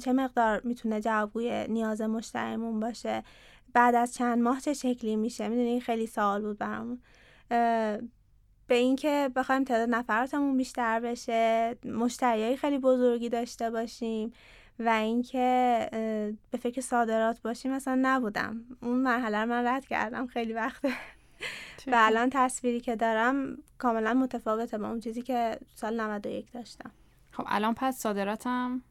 S2: چه, مقدار می‌تونه جوابگوی نیاز مشتریمون باشه؟ بعد از چند ماه چه شکلی میشه؟ می‌دونی خیلی سوال بود برامون. به اینکه بخوایم تعداد نفراتمون بیشتر بشه مشتریای خیلی بزرگی داشته باشیم و اینکه به فکر صادرات باشیم مثلا نبودم. اون مرحله رو من رد کردم. خیلی وقته و الان تصویری که دارم کاملا متفاوته با اون چیزی که سال 91 داشتم.
S1: خب الان پس صادراتم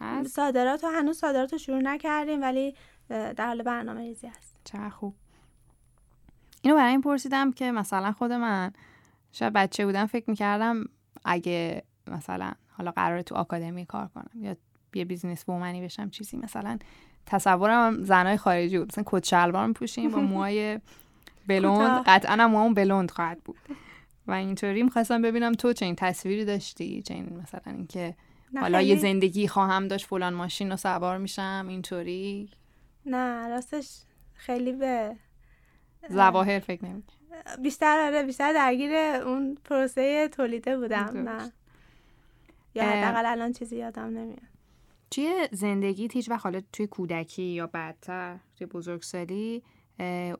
S1: هست؟
S2: صادرات هنوز صادرات رو شروع نکردیم ولی در حال برنامه ریزی هست.
S1: چه خوب. اینو برای این پرسیدم که مثلا خود من شاید بچه بودم فکر می‌کردم اگه مثلا حالا قراره تو آکادمی کار کنم یا یه بیزینس بومنی بشم چیزی مثلا تصورم زنای خارجی بود. مثلا کت شلوار میپوشیم با موهای بلوند قطعا هم اون بلوند خواهد بود. و اینطوری می‌خواستم ببینم تو چه این تصویری داشتی چه این مثلا اینکه حالا یه زندگی خواهم داشت فلان ماشین رو سوار میشم اینطوری؟
S2: نه راستش خیلی به
S1: زواهر فکر نمی
S2: بیشتر آره بیشتر درگیر اون پروسه تولیده بودم نه. یا حداقل الان چیزی یادم نمیاد.
S1: توی زندگی هیچ وقت حالا توی کودکی یا بعدتر توی بزرگسالی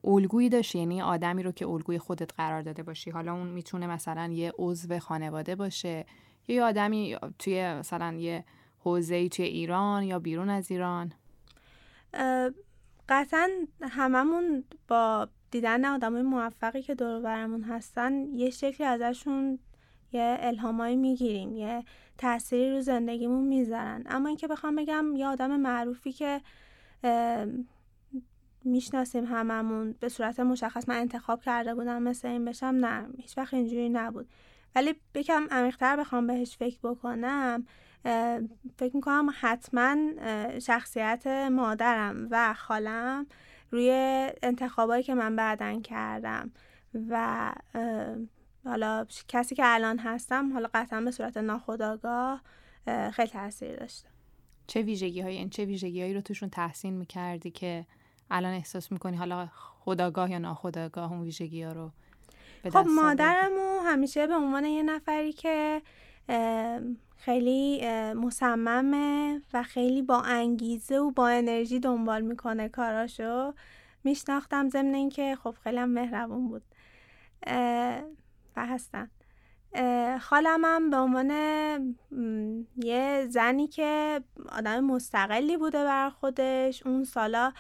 S1: الگویی داشتی یعنی آدمی رو که الگوی خودت قرار داده باشی. حالا اون می‌تونه مثلا یه عضو خانواده باشه یا یه آدمی توی مثلا یه حوزه توی ایران یا بیرون از ایران.
S2: قطعا هممون با دیدن آدمای موفقی که دور برمون هستن یه شکلی ازشون یه الهامایی می‌گیریم یه تأثیری رو زندگیمون می‌ذارن. اما اینکه بخوام بگم یه آدم معروفی که می‌شناسیم هممون. به صورت مشخص من انتخاب کرده بودم مثل این بشم نه هیچ وقت اینجوری نبود. ولی بکم عمیقتر بخوام بهش فکر بکنم فکر می‌کنم حتما شخصیت مادرم و خالم روی انتخابایی که من بعدا کردم. و حالا کسی که الان هستم حالا قطعا به صورت ناخداگاه خیلی تاثیر داشته.
S1: چه ویژگی هایی این چه ویژگی هایی رو توشون تحسین می‌کردی که الان احساس می‌کنی حالا خداگاه یا ناخداگاه اون ویژگی ها رو
S2: به خب مادرمو همیشه به عنوان یه نفری که خیلی مصممه و خیلی با انگیزه و با انرژی دنبال می‌کنه کاراشو میشناختم ضمن اینکه خب خیلی هم مهربون بود. و هستن. خالمم به عنوان یه زنی که آدم مستقلی بوده بر خودش اون سالا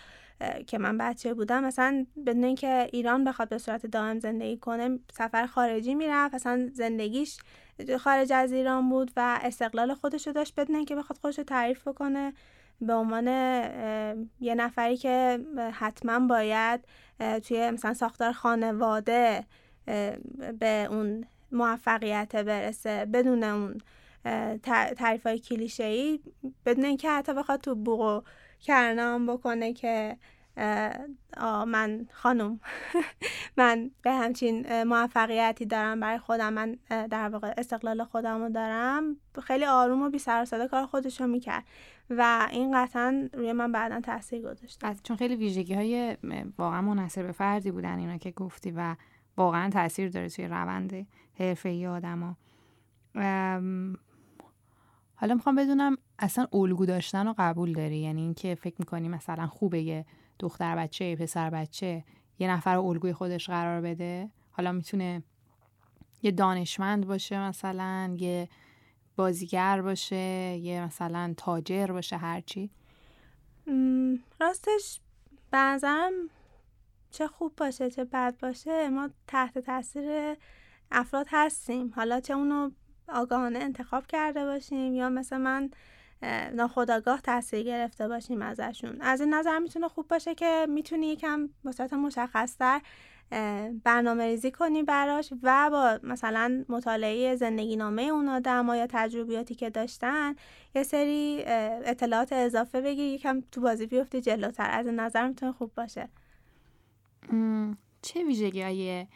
S2: که من بچه بودم مثلا بدون اینکه ایران بخواد به صورت دائم زندگی کنه سفر خارجی می‌رفت. اصلا زندگیش خارج از ایران بود و استقلال خودش رو داشت بدون اینکه بخواد خودش رو تعریف بکنه. به عنوان یه نفری که حتما باید توی مثلا ساختار خانواده به اون موفقیت برسه بدون اون تعریف های کلیشه ای بدون اینکه حتی بخواد تو بوق و کرنام بکنه که من خانم. من به همچین موفقیتی دارم برای خودم. من در واقع استقلال خودم رو دارم. خیلی آروم و بی سر کار خودش رو می‌کرد و این قطعا روی من بعدا تاثیر گذاشت.
S1: چون خیلی ویژگی های واقعا منحصر به فردی بودن اینا که گفتی و واقعا تاثیر داره توی روند حرفه ای آدم حالا می‌خوام بدونم اصلا الگو داشتن رو قبول داری؟ یعنی اینکه فکر می‌کنی مثلا خوبه یه دختر بچه یه پسر بچه یه نفر رو الگوی خودش قرار بده؟ حالا می‌تونه یه دانشمند باشه مثلا یه بازیگر باشه یه مثلا تاجر باشه هرچی
S2: راستش بنظرم چه خوب باشه چه بد باشه ما تحت تاثیر افراد هستیم. حالا چه اونو آگاهانه انتخاب کرده باشیم یا مثل من ناخداگاه تاثیر گرفته باشیم ازشون. از این نظر می‌تونه خوب باشه که می‌تونی یکم مشخص مشخصتر برنامه ریزی کنی براش و با مثلا مطالعه زندگی نامه اون آدم یا تجربیاتی که داشتن یه سری اطلاعات اضافه بگیری یکم تو بازی بیفتی جلوتر. از این نظر می‌تونه خوب باشه.
S1: چه ویژگی های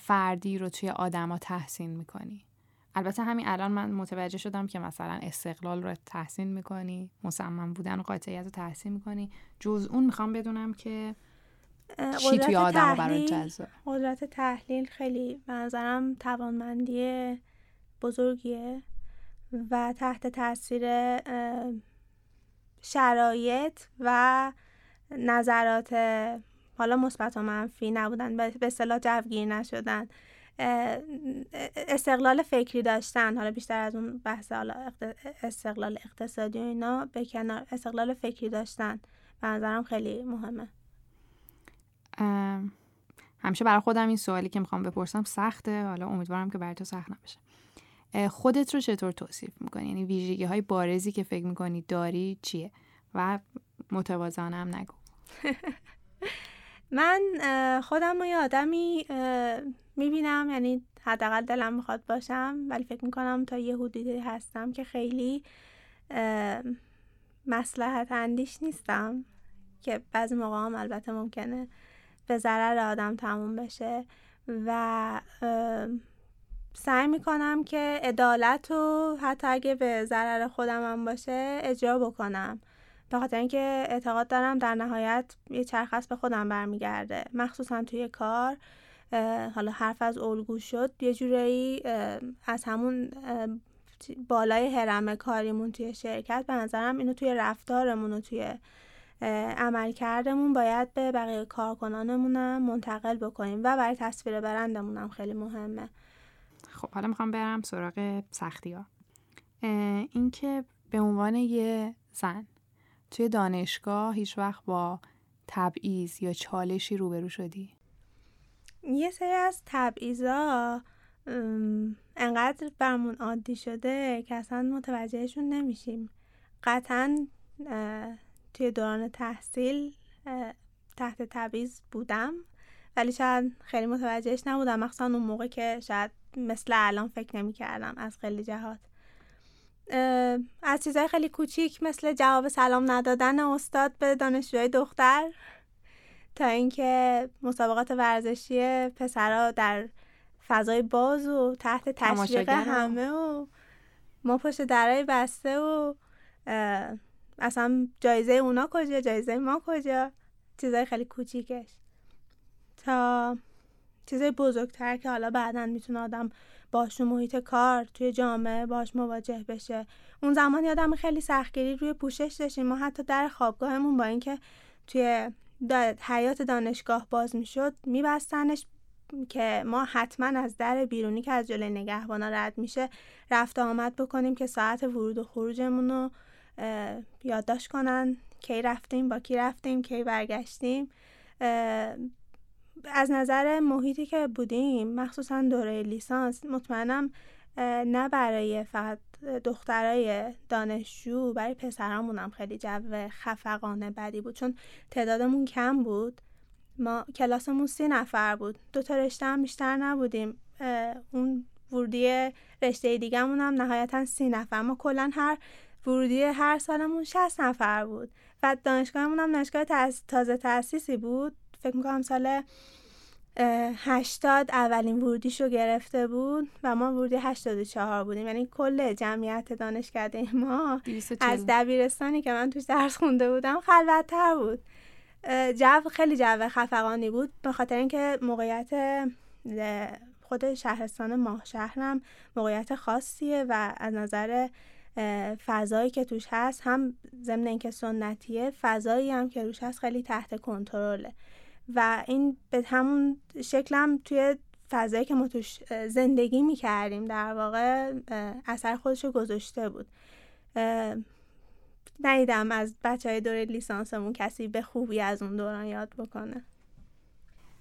S1: فردی رو توی آدما تحسین می‌کنی؟ البته همین الان من متوجه شدم که مثلا استقلال رو تحسین می‌کنی مصمم بودن و قاطعیت رو تحسین می‌کنی. جز اون می‌خوام بدونم که چی توی آدم برای جذاب
S2: قدرت تحلیل خیلی منظرم توانمندی بزرگیه و تحت تاثیر شرایط و نظرات حالا مثبت و منفی نبودن به اصطلاح جوگیر نشدن. استقلال فکری داشتن. حالا بیشتر از اون بحث حالا استقلال اقتصادی و اینا به کنار استقلال فکری داشتن. به نظرم خیلی مهمه.
S1: همیشه برای خودم این سوالی که می‌خوام بپرسم سخته. حالا امیدوارم که برای تو سخت نباشه. خودت رو چطور توصیف می‌کنی؟ یعنی ویژگی های بارزی که فکر می‌کنی داری چیه؟ و متوازنم نگو.
S2: من خودم رو یه آدمی می‌بینم یعنی حداقل دلم می‌خواد باشم ولی فکر می‌کنم تا یه حدودی هستم که خیلی مسلحت اندیش نیستم که بعضی موقع هم البته ممکنه به ضرر آدم تموم بشه و سعی می‌کنم که عدالت رو حتی اگه به ضرر خودم هم باشه اجرا بکنم. به خاطر اینکه اعتقاد دارم در نهایت یه چرخص به خودم برمیگرده. مخصوصا توی کار حالا حرف از الگو شد یه جورایی از همون بالای حرم کاریمون توی شرکت به نظرم اینو توی رفتارمون و توی عملکردمون باید به بقیه کارکنانمونم منتقل بکنیم و برای تصویر برندمونم خیلی مهمه.
S1: خب حالا می‌خوام برم سراغ سختی ها اینکه به عنوان یه زن توی دانشگاه هیچ وقت با تبعیض یا چالشی روبرو شدی؟
S2: یه سری از تبعیضا انقدر برمون عادی شده که اصلا متوجهشون نمیشیم. قطعا توی دوران تحصیل تحت تبعیض بودم ولی شاید خیلی متوجهش نبودم. مخصوصا اون موقع که شاید مثل الان فکر نمی کردم از خیلی جهات. از چیزهای خیلی کوچیک مثل جواب سلام ندادن استاد به دانشجوهای دختر تا اینکه مسابقات ورزشی پسرها در فضای باز و تحت تشویق همه و ما پشت درای بسته و اصلا جایزه اونا کجا جایزه ما کجا؟ چیزای خیلی کوچیکش. تا چیزای بزرگتر که حالا بعدا می‌تونه آدم باش محیط کار توی جامعه باش مواجه بشه. اون زمان یادم خیلی سختگیری روی پوشش داشتیم. ما حتی در خوابگاهمون با اینکه توی حیات دانشگاه باز می‌شد میبستنش که ما حتما از در بیرونی که از جلوی نگهبانا رد میشه رفت آمد بکنیم که ساعت ورود و خروجمون رو یادداشت کنن. کی رفتیم با کی رفتیم کی برگشتیم. از نظر محیطی که بودیم مخصوصا دوره لیسانس مطمئنم نه برای فقط دخترای دانشجو برای پسرامون هم خیلی جو خفقانه بدی بود. چون تعدادمون کم بود. ما کلاسمون سی نفر بود. دو تا رشته هم بیشتر نبودیم. اون ورودی رشته دیگهمون هم نهایتا سی نفر. ما کلا هر ورودی هر سالمون 60 نفر بود. و دانشگاهمون هم دانشگاه تازه تاسیسی بود. فکر می‌کنم سال هشتاد اولین ورودیش رو گرفته بود و ما ورودی هشتاد و چهار بودیم. یعنی کل جمعیت دانشکده ما از دبیرستانی که من توش درس خونده بودم خلوتتر بود. جو خیلی جو خفقانی بود. به خاطر اینکه موقعیت خود شهرستان ماه شهرم موقعیت خاصیه و از نظر فضایی که توش هست هم ضمن اینکه سنتیه فضایی هم که روش هست خیلی تحت کنترله. و این به همون شکل هم توی فضایی که ما توش زندگی می‌کردیم در واقع اثر خودش رو گذاشته بود. ندیدم از بچه های دوره لیسانسمون کسی به خوبی از اون دوران یاد بکنه.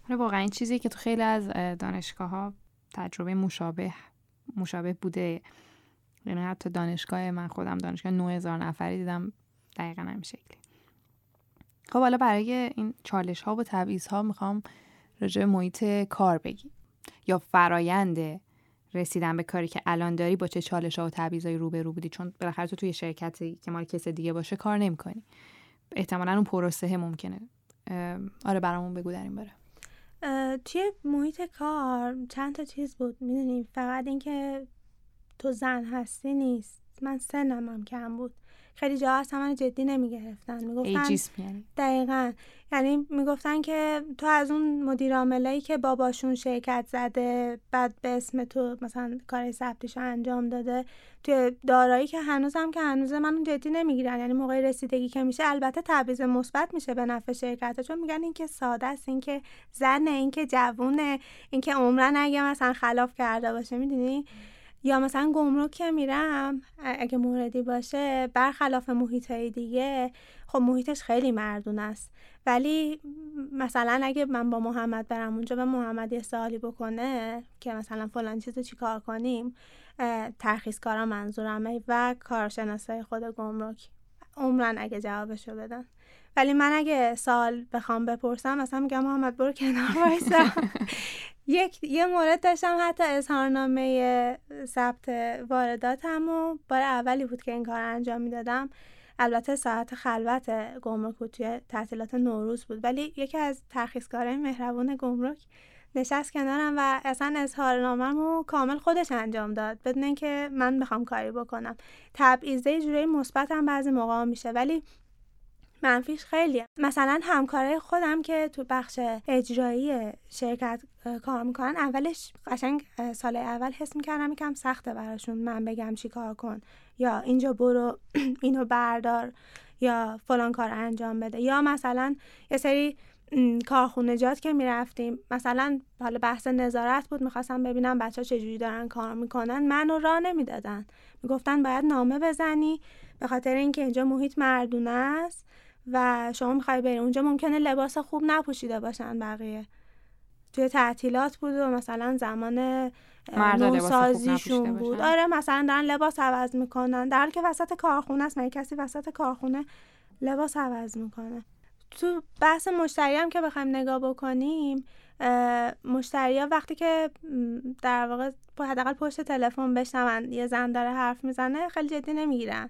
S1: آره، واقعا این چیزی که تو خیلی از دانشگاه ها تجربه مشابه مشابه بوده. یعنی حتی دانشگاه من خودم دانشگاه 9000 نفری دیدم دقیقا همین شکلی. خب حالا برای این چالش ها و تبعیض ها می‌خوام راجع محیط کار بگیم. یا فرایند رسیدن به کاری که الان داری با چه چالش ها و تبعیضایی روبرو بودی؟ چون بالاخره تو توی شرکتی که مال کس دیگه باشه کار نمی‌کنی. احتمالا اون پروسه ممکنه. آره برامون بگو در این باره.
S2: توی محیط کار چند تا چیز بود می‌دونی؟ فقط اینکه تو زن هستی نیست. من سنم هم کم بود. خیلی جا اصلا من جدی نمی‌گرفتن. می‌گفتن دقیقا. یعنی می‌گفتن که تو از اون مدیر عاملایی که باباشون شرکت زده بعد به اسم تو مثلا کار ثبتش انجام داده توی دارایی که هنوزم که هنوز من جدی نمی‌گیرن. یعنی موقع رسیدگی که میشه البته تبعیض مثبت میشه به نفع شرکت چون میگن اینکه ساده است اینکه زنه اینکه جوونه اینکه عمرن اگه مثلا خلاف کرده باشه. می‌دونی؟ یا مثلا گمرک که میرم اگه موردی باشه برخلاف محیط های دیگه خب محیطش خیلی مردون است. ولی مثلا اگه من با محمد برم اونجا به محمد یه سوالی بکنه که مثلا فلان چیزو چیکار کنیم ترخیص کارا منظورمه و کارشناسای خود گمرک. عمرن اگه جوابشو بدن. ولی من اگه سال بخوام بپرسم مثلا میگم محمد برو کنار وایسا. یک یه مورد داشتم حتی اظهارنامه ثبت وارداتم و بار اولی بود که این کار انجام می‌دادم. البته ساعت خلوت گمرک بود توی تعطیلات نوروز بود. ولی یکی از ترخیصکارای مهربون گمرک نشست کنارم و اصلا اظهارنامه‌مو کامل خودش انجام داد. بدون اینکه من بخوام کاری بکنم. تبعیضه جوری مثبت هم بعضی موقع میشه. ولی منفیش خیلی مثلا همکارای خودم که تو بخش اجرایی شرکت کار می‌کنن اولش قشنگ سال اول حس می‌کردم یکم سخته براشون من بگم چی کار کن. یا اینجا برو اینو بردار یا فلان کار انجام بده. یا مثلا یه سری کارخونجات که می‌رفتیم. مثلا حالا بحث نظارت بود می‌خواستم ببینم بچه ها چجوری دارن کار می‌کنن. منو راه نمی‌دادن. می‌گفتن باید نامه بزنی به خاطر اینکه اینجا محیط مردونه است. و شما می‌خوای بری. اونجا ممکنه لباس خوب نپوشیده باشن بقیه. توی تعطیلات بود و مثلا زمان نوسازیشون بود. آره مثلا دارن لباس عوض می‌کنن. در حالی که وسط کارخونه است مگه کسی وسط کارخونه لباس عوض می‌کنه؟ تو بحث مشتری هم که بخوایم نگاه بکنیم مشتری ها وقتی که در واقع حداقل پشت تلفن بشنون یه زن داره حرف می‌زنه خیلی جدی نمی‌گیرن.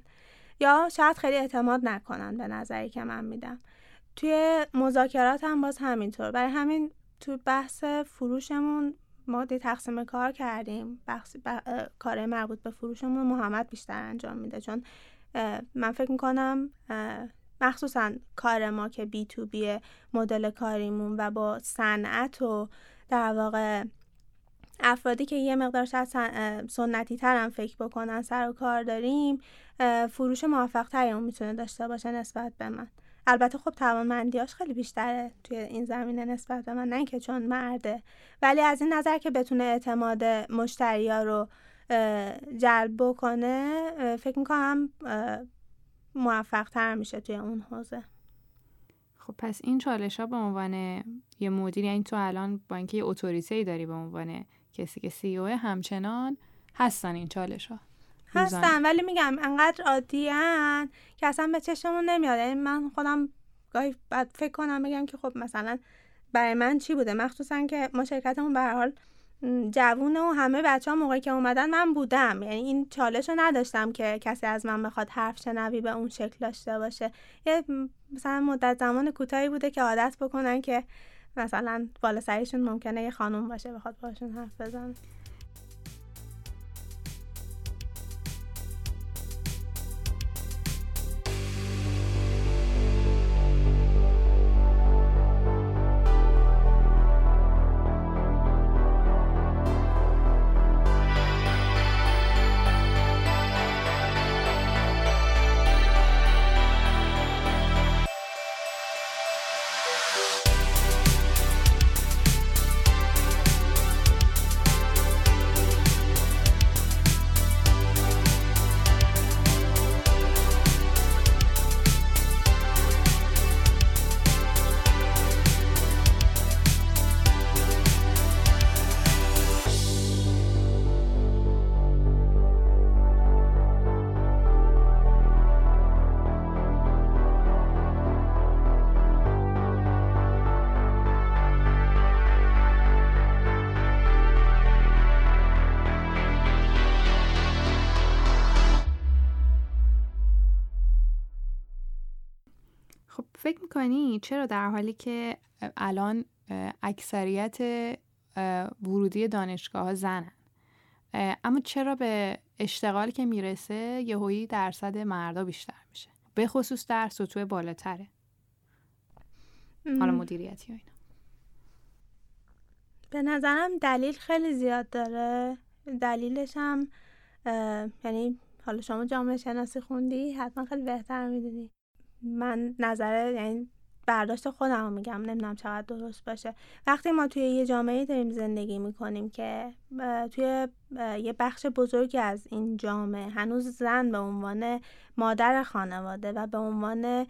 S2: یا شاید خیلی اعتماد نکنن به نظری که من میدم. توی مذاکرات هم باز همینطور. برای همین تو بحث فروشمون ما تقسیم کار کردیم. بحث کار مربوط به فروشمون محمد بیشتر انجام میده. چون من فکر می‌کنم مخصوصا کار ما که بی تو بی مدل کاریمون و با صنعت و در واقع افرادی که یه مقدار شاید سنتی ترم فکر بکنن سر و کار داریم فروش موفق تری اون می‌تونه داشته باشه نسبت به من. البته خب توانمندیاش خیلی بیشتره توی این زمینه نسبت به من نه اینکه چون مرده. ولی از این نظر که بتونه اعتماد مشتریا رو جلب بکنه فکر می‌کنم موفق تر میشه توی اون حوزه.
S1: خب پس این چالش ها به عنوان یه مدیر یعنی تو الان با اینکه یه اتوریته ای داری به عنوان کسی که سی او همچنان هستن این چالش ها
S2: هستن ولی میگم انقدر عادی هن که اصلا به چشمون نمیاد. یعنی من خودم گاهی بعد فکر کنم بگم که خب مثلا برای من چی بوده؟ مخصوصا که ما شرکتمون به حال جوونه و همه بچه ها موقعی که اومدن من بودم. یعنی این چالش رو نداشتم که کسی از من بخواد حرف شنوی به اون شکل داشته باشه. یه مثلا مدت زمان کوتاهی بوده که عادت بکنن که مثلا بالا سریشون ممکنه یه خانوم باشه بخواد باشون حرف بزن.
S1: فکر می‌کنی چرا در حالی که الان اکثریت ورودی دانشگاه ها زنن اما چرا به اشتغالی که می‌رسه یهویی درصد مردا بیشتر میشه؟ به خصوص در سطوح بالاتره. حالا مدیریتی و اینا.
S2: به نظرم دلیل خیلی زیاد داره. دلیلش هم یعنی حالا شما جامعه شناسی خوندی حتما خیلی بهتر می‌دونی. من نظر یعنی برداشت خودم رو میگم نمی‌دونم چقدر درست باشه. وقتی ما توی یه جامعه داریم زندگی می‌کنیم که توی یه بخش بزرگی از این جامعه هنوز زن به عنوان مادر خانواده و به عنوان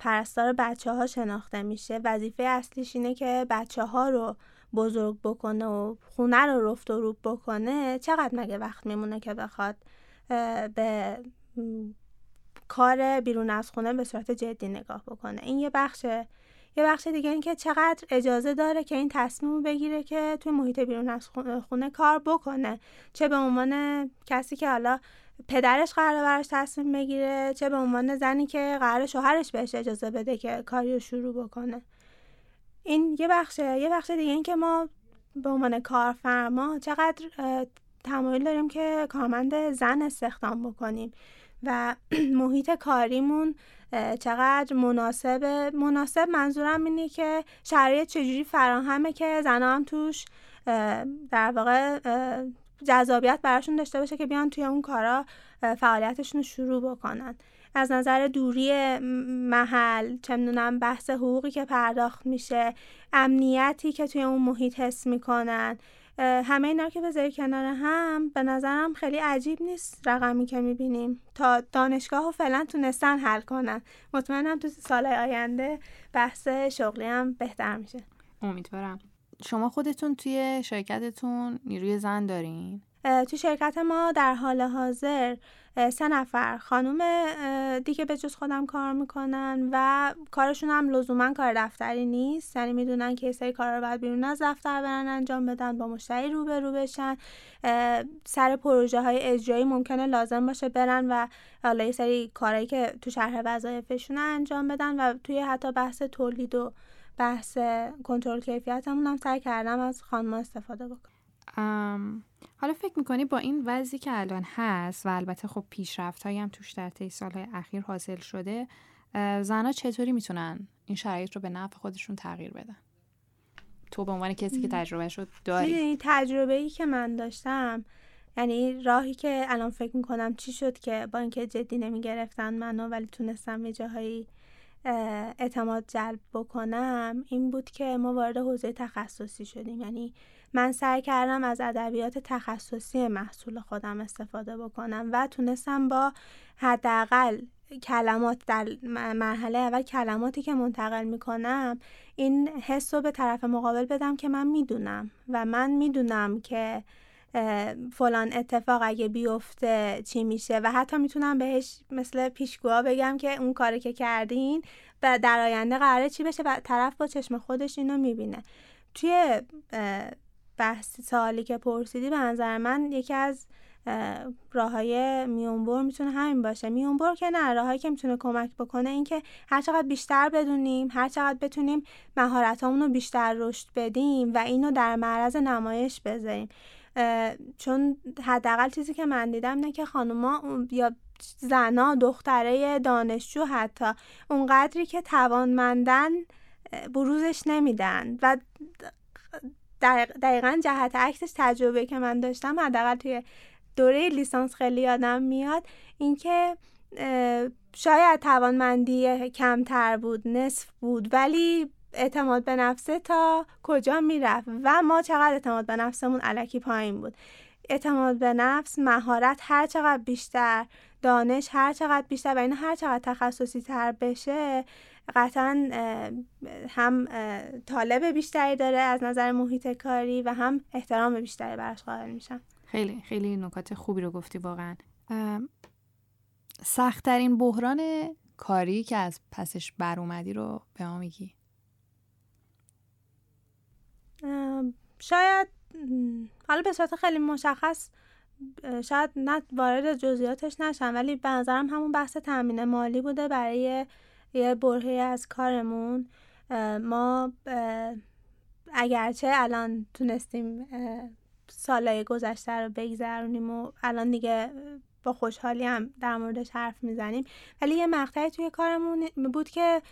S2: پرستار بچه ها شناخته میشه وظیفه اصلیش اینه که بچه ها رو بزرگ بکنه و خونه رو رفت و روب بکنه. چقدر مگه وقت میمونه که بخواد به کار بیرون از خونه به صورت جدی نگاه بکنه. این یه بخشه یه بخش دیگه این که چقدر اجازه داره که این تصمیم بگیره که توی محیط بیرون از خونه کار بکنه. چه به عنوان کسی که حالا پدرش قرار براش تصمیم بگیره چه به عنوان زنی که قرار شوهرش بهش اجازه بده که کاری رو شروع بکنه. این یه بخشه یه بخش دیگه این که ما به عنوان کارفرما چقدر تمایل داریم که کارمند زن استخدام بکنیم. و محیط کاریمون چقدر مناسب مناسب منظورم اینه که شرایط چجوری فراهمه که زنها هم توش در واقع جذابیت براشون داشته باشه که بیان توی اون کارا فعالیتشون رو شروع بکنن. از نظر دوری محل چه می‌دونم بحث حقوقی که پرداخت میشه امنیتی که توی اون محیط حس می‌کنن همه اینا که بذاری کنار هم به نظرم خیلی عجیب نیست رقمی که می‌بینیم. تا دانشگاه ها فعلا تونستن حل کنن. مطمئنم تو سال آینده بحث شغلی هم بهتر میشه.
S1: امیدوارم. شما خودتون توی شرکتتون نیروی زن دارین؟
S2: تو شرکت ما در حال حاضر سه نفر. خانوم دیگه به جز خودم کار می‌کنن و کارشون هم لزوما کار دفتری نیست. یعنی می‌دونن که سری کار رو باید بیرون از دفتر برن انجام بدن با مشتری روبرو بشن. سر پروژه های اجرایی ممکنه لازم باشه برن و حالا یه سری کارهایی که تو شرح وظایفشون انجام بدن و توی حتی بحث تولید و بحث کنترل کیفیتمون هم سعی کردم از خانم استفاده بکنم.
S1: حالا فکر می‌کنی با این وضعی که الان هست و البته خب پیشرفت هم توش در طی سالهای اخیر حاصل شده زنها چطوری می‌تونن این شرایط رو به نفع خودشون تغییر بدن؟ تو به عنوان کسی که تجربه شد داری؟
S2: تجربه ای که من داشتم یعنی راهی که الان فکر می‌کنم چی شد که با اینکه جدی نمی‌گرفتن منو ولی تونستم یه جاهایی اعتماد جلب بکنم این بود که ما وارد حوزه تخصصی شدیم. یعنی من سعی کردم از ادبیات تخصصی محصول خودم استفاده بکنم و تونستم با حداقل کلمات در مرحله اول کلماتی که منتقل می‌کنم این حس رو به طرف مقابل بدم که من می‌دونم و من می‌دونم که فلان اتفاق اگه بیفته چی میشه و حتی می‌تونم بهش مثل پیشگوها بگم که اون کاری که کردین و در آینده قراره چی بشه و طرف با چشم خودش اینو می‌بینه. توی بحث سوالی که پرسیدی به نظر من یکی از راه های میونبر می‌تونه همین باشه. میونبر که نه راههایی که می‌تونه کمک بکنه این که هر چقدر بیشتر بدونیم هر چقدر بتونیم مهارت رو بیشتر رشد بدیم و اینو در معرض نمایش بذاریم. چون حداقل چیزی که من دیدم نه که خانوما یا زنا دختره دانشجو حتی اونقدری که توانمندن بروزش نمیدن و دقیقا جهت عکسش تجربه که من داشتم حداقل توی دوره لیسانس خیلی یادم میاد اینکه شاید توانمندی کمتر بود نصف بود ولی اعتماد به نفسه تا کجا می‌رفت؟ و ما چقدر اعتماد به نفسمون علکی پایین بود؟ اعتماد به نفس مهارت هر چقدر بیشتر دانش هر چقدر بیشتر و این هر چقدر تخصصی تر بشه قطعا هم طالب بیشتری داره از نظر محیط کاری و هم احترام بیشتری براش قائل میشن.
S1: خیلی خیلی نکات خوبی رو گفتی واقعا. سختترین بحران کاری که از پسش بر اومدی رو به ما میگی.
S2: شاید حالا به صورت خیلی مشخص شاید نه وارد جزئیاتش نشم ولی به نظرم همون بحث تامین مالی بوده برای یه برهه از کارمون ما اگرچه الان تونستیم سالهای گذشته رو بگذرونیم و الان دیگه با خوشحالی هم در موردش حرف می‌زنیم ولی یه مقطعی توی کارمون بود که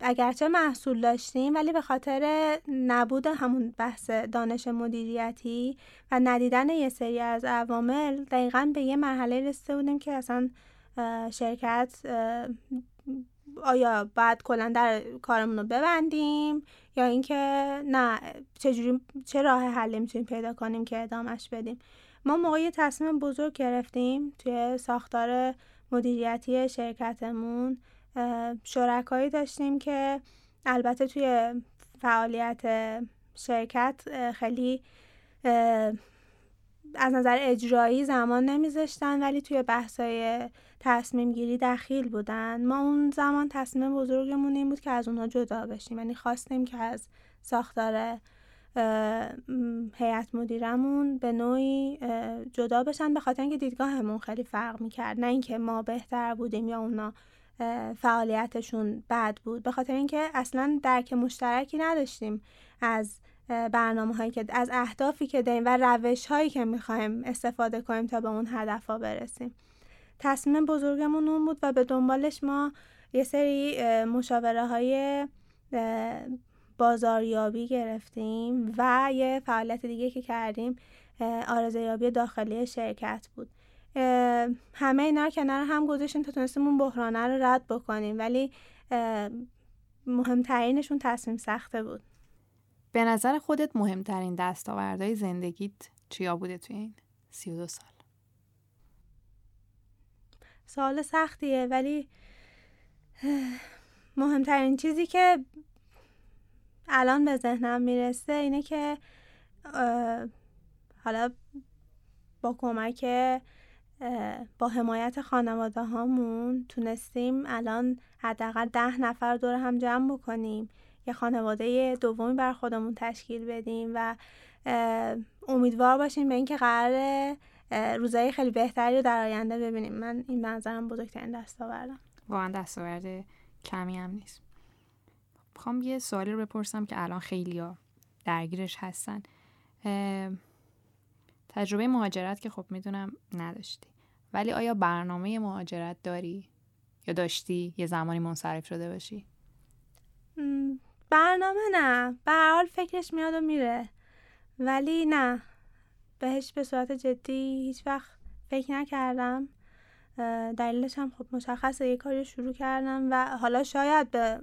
S2: اگرچه محصول داشتیم ولی به خاطر نبود همون بحث دانش مدیریتی و ندیدن یه سری از عوامل دقیقا به یه مرحله رسیده بودیم که اصلا شرکت آیا باید کلا در کارمون رو ببندیم یا اینکه نه چجوری چه راه حلی می‌تونیم پیدا کنیم که ادامش بدیم؟ ما موقعی تصمیم بزرگ گرفتیم توی ساختار مدیریتی شرکتمون شرکایی داشتیم که البته توی فعالیت شرکت خیلی از نظر اجرایی زمان نمیذاشتن ولی توی بحثای تصمیم گیری دخیل بودن. ما اون زمان تصمیم بزرگمون این بود که از اونها جدا بشیم. یعنی خواستیم که از ساختار هیئت مدیرمون به نوعی جدا بشن. به خاطر اینکه دیدگاهمون خیلی فرق می‌کرد. نه اینکه ما بهتر بودیم یا اونا فعالیتشون بد بود. به خاطر اینکه اصلا درک مشترکی نداشتیم از برنامه هایی که از اهدافی که داریم و روش هایی که می‌خوایم استفاده کنیم تا به اون هدف ها برسیم. تصمیم بزرگمون اون بود و به دنبالش ما یه سری مشاوره های بازاریابی گرفتیم و یه فعالیت دیگه که کردیم آرزیابی داخلی شرکت بود. همه اینا رو کنار هم گذاشتیم تا تونستیم اون بحرانه رو رد بکنیم ولی مهمترینشون تصمیم سخته بود.
S1: به نظر خودت مهمترین دستاوردهای زندگیت چیا بوده توی این سی و دو سال؟
S2: سوال سختیه ولی مهمترین چیزی که الان به ذهنم می‌رسه اینه که حالا با کمک با حمایت خانواده هامون تونستیم الان حداقل ده نفر دور هم جمع بکنیم. یه خانواده دومی بر خودمون تشکیل بدیم و امیدوار باشیم به اینکه قرار روزای خیلی بهتری رو در آینده ببینیم. من این منظرم بزرگترین دستاوردم.
S1: واقعا دستاورد کمی هم نیست. می‌خوام یه سوالی رو بپرسم که الان خیلی ها درگیرش هستن. تجربه مهاجرت که خب می‌دونم نداشتی. ولی آیا برنامه مهاجرت داری یا داشتی؟ یه زمانی منصرف شده باشی.
S2: برنامه نه. به حال فکرش میاد و میره. ولی نه. بهش به صورت جدی هیچ وقت فکر نکردم. دلیلش هم خب مشخصه. یه کاری شروع کردم و حالا شاید به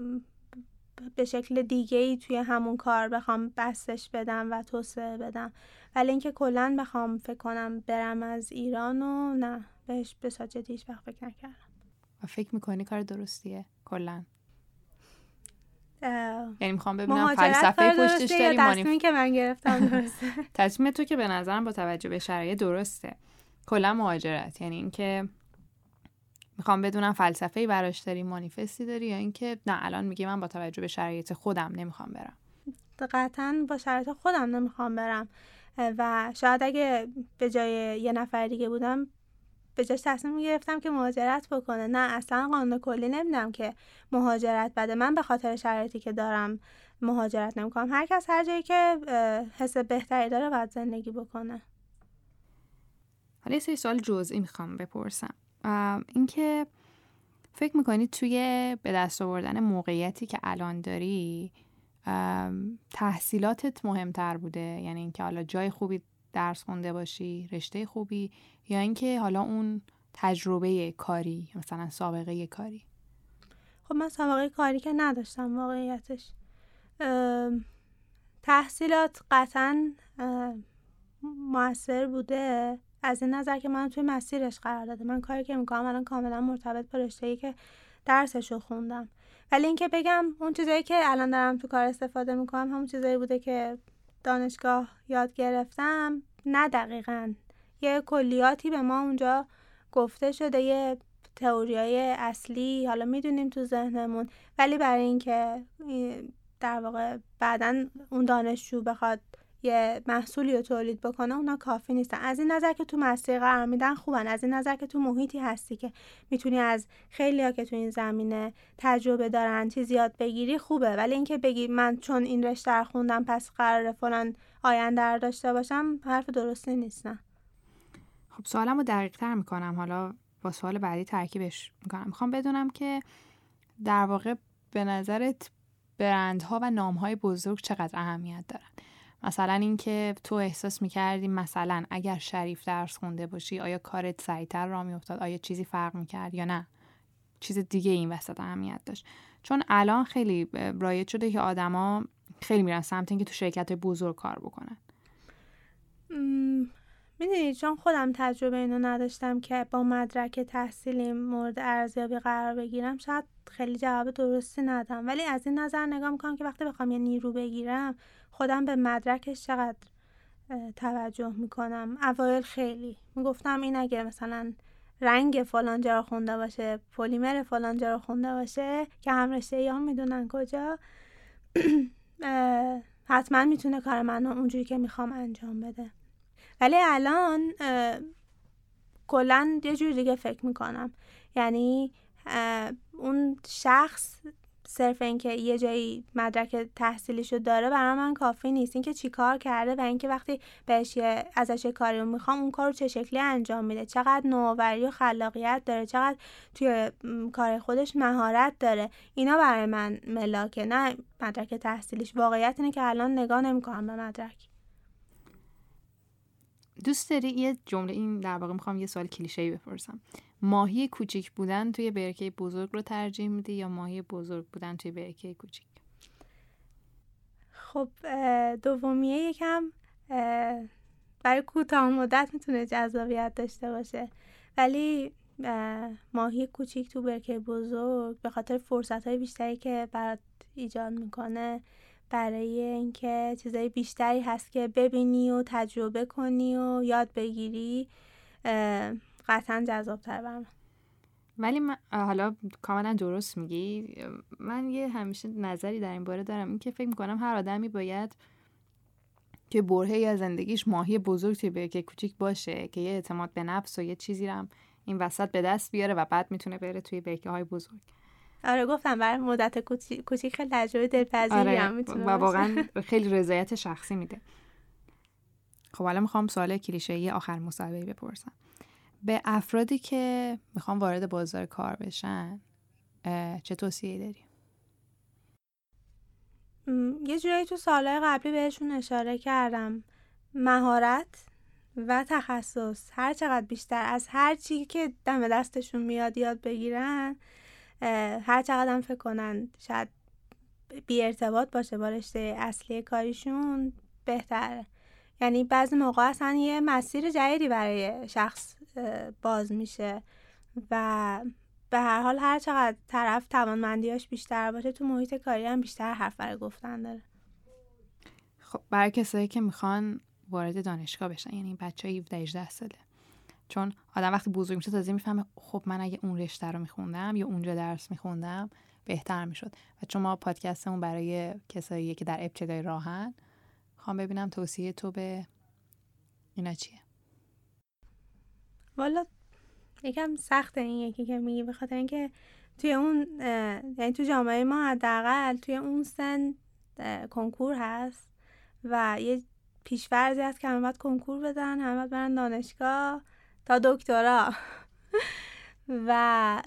S2: به شکل دیگه ای توی همون کار بخوام بستش بدم و توسعه بدم. ولی اینکه کلا بخوام فکر کنم برم از ایران و نه. بهش به ساجد هیچ وقت فکر نکردم.
S1: و فکر می‌کنی کار درستیه؟ کلا. یعنی می‌خوام ببینم فلسفه پشتش داری
S2: تصمیمی که من گرفتم درسته؟
S1: تصمیم تو که به نظرم با توجه به شرایط درسته. کلا مهاجرت. یعنی اینکه می‌خوام بدونم فلسفه ای براش داری مانیفستی داری یا اینکه نه الان میگی من با توجه به شرایط خودم نمی‌خوام برم.
S2: قطعا با شرایط خودم نمی‌خوام برم. و شاید اگه به جای یه نفر دیگه بودم به جاش تصمیم می‌گرفتم که مهاجرت بکنه. نه اصلا قانون کلی نمیدم که مهاجرت بده. من به خاطر شرایطی که دارم مهاجرت نمی‌کنم. هر کس هر جایی که حس بهتری داره باید زندگی بکنه.
S1: حالا یه سری سوال جزئی می‌خوام بپرسم. اینکه فکر می‌کنی توی به دست آوردن موقعیتی که الان داری تحصیلاتت مهمتر بوده؟ یعنی اینکه حالا جای خوبی درس خونده باشی رشته خوبی یا اینکه حالا اون تجربه کاری مثلا سابقه کاری؟
S2: خب من سابقه کاری که نداشتم واقعیتش. تحصیلات قطعا موثر بوده. از این نظر که من توی مسیرش قرار داده من کاری که می‌کنم الان کاملا مرتبط با رشته که درسش رو خوندم. ولی اینکه بگم اون چیزایی که الان دارم تو کار استفاده می‌کنم همون چیزایی بوده که دانشگاه یاد گرفتم نه دقیقا. یه کلیاتی به ما اونجا گفته شده یه تئوریای اصلی حالا می‌دونیم تو ذهنمون. ولی برای اینکه در واقع بعدا اون دانشجو بخواد یه محصولی رو تولید بکنه اونا کافی نیستن. از این نظر که تو مسیر قرار میدن خوبن. از این نظر که تو محیطی هستی که می‌تونی از خیلی ها که تو این زمینه تجربه دارن چیزی یاد بگیری خوبه. ولی اینکه بگی من چون این رشته رو خوندم پس قرار فلان آینده رو داشته باشم حرف درستی نیستن
S1: خب سوالم رو دقیق تر می‌کنم. حالا با سوال بعدی ترکیبش می‌کنم. می‌خوام بدونم که در واقع به نظرت برندها و نامهای بزرگ چقدر اهمیت دارن؟ مثلا اینکه تو احساس می‌کردی مثلا اگر شریف درس خونده باشی آیا کارت سریعتر را میافتاد؟ آیا چیزی فرق می‌کرد یا نه؟ چیز دیگه این وسط اهمیت داشت. چون الان خیلی رایج شده که آدما خیلی میرن سمت اینکه تو شرکت بزرگ کار بکنن.
S2: می‌دونی چون خودم تجربه اینو نداشتم که با مدرک تحصیلی مورد ارزیابی قرار بگیرم شاید خیلی جواب درستی ندم. ولی از این نظر نگاه می‌کنم که وقتی بخوام یه نیرو بگیرم خودم به مدرکش چقدر توجه می‌کنم. اوایل خیلی. می‌گفتم این اگه مثلا رنگ فلانجا رو خونده باشه پلیمر فلانجا رو خونده باشه که هم رشته یا می‌دونن کجا حتما می‌تونه کار من اونجوری که می‌خوام انجام بده. ولی الان کلا یه جوری دیگه فکر می‌کنم. یعنی اون شخص صرف اینکه یه جایی مدرک تحصیلیشو داره برای من کافی نیست. اینکه چیکار کرده و اینکه وقتی بهش ازش کاری رو می‌خوام اون کار رو چه شکلی انجام میده؟ چقدر نوآوری و خلاقیت داره؟ چقدر توی کار خودش مهارت داره؟ اینا برای من ملاکه نه مدرک تحصیلیش. واقعیت اینه که الان نگاه نمی‌کنم به مدرک.
S1: دوست داری یه جمله این در واقع می‌خوام یه سوال کلیشه‌ای بپرسم. ماهی کوچیک بودن توی برکه بزرگ رو ترجیح میدی یا ماهی بزرگ بودن توی برکه کوچیک؟
S2: خب دومیه یکم برای کوتاه مدت می‌تونه جذابیت داشته باشه. ولی ماهی کوچیک تو برکه بزرگ به خاطر فرصت های بیشتری که برات ایجاد می‌کنه برای اینکه چیزای بیشتری هست که ببینی و تجربه کنی و یاد بگیری قطعا جذابتر برم
S1: ولی من حالا کاملا درست میگی. من یه همیشه نظری در این باره دارم اینکه فکر می‌کنم هر آدمی باید که برهه یا زندگیش ماهی بزرگ توی برکه کوچیک باشه که یه اعتماد به نفس و یه چیزی رو این وسط به دست بیاره و بعد می‌تونه بره توی برکه های بزرگ.
S2: آره گفتم برای مدت کوچیک خیلی تجربه دلپذیری آره هم می‌تونه و
S1: واقعا خیلی رضایت شخصی میده. خب حالا می‌خوام سوال کلیشه‌ای آخر مصاحبه بپرسم. به افرادی که می‌خوام وارد بازار کار بشن چه توصیه داری؟
S2: یه جورایی تو سالهای قبلی بهشون اشاره کردم. مهارت و تخصص. هر چقدر بیشتر از هر چی که دم دستشون میاد یاد بگیرن هر چقدر فکر کنن شاید بی ارتباط باشه با رشته اصلی کاریشون بهتره یعنی بعضی موقع اصلا یه مسیر جدیدی برای شخص باز میشه و به هر حال هر چقدر طرف توانمندیاش بیشتر باشه تو محیط کاری هم بیشتر حرف برای گفتن داره.
S1: خب برای کسایی که می‌خوان وارد دانشگاه بشن یعنی بچه 17 18 ساله. چون آدم وقتی بزرگ میشه تازه می‌فهمه خب من اگه اون رشته رو میخوندم یا اونجا درس میخوندم بهتر می‌شد. و چون ما پادکستمون برای کسایی که در ابتدای راهن خوام ببینم توصیه تو به اینا چیه؟
S2: والا یکم سخته این یکی که میگی به خاطر اینکه توی اون یعنی تو جامعه ما حداقل توی اون سن کنکور هست و یه پیشورزی هست که همه باید کنکور بدن همه باید برن دانشگاه. تا دکترا. و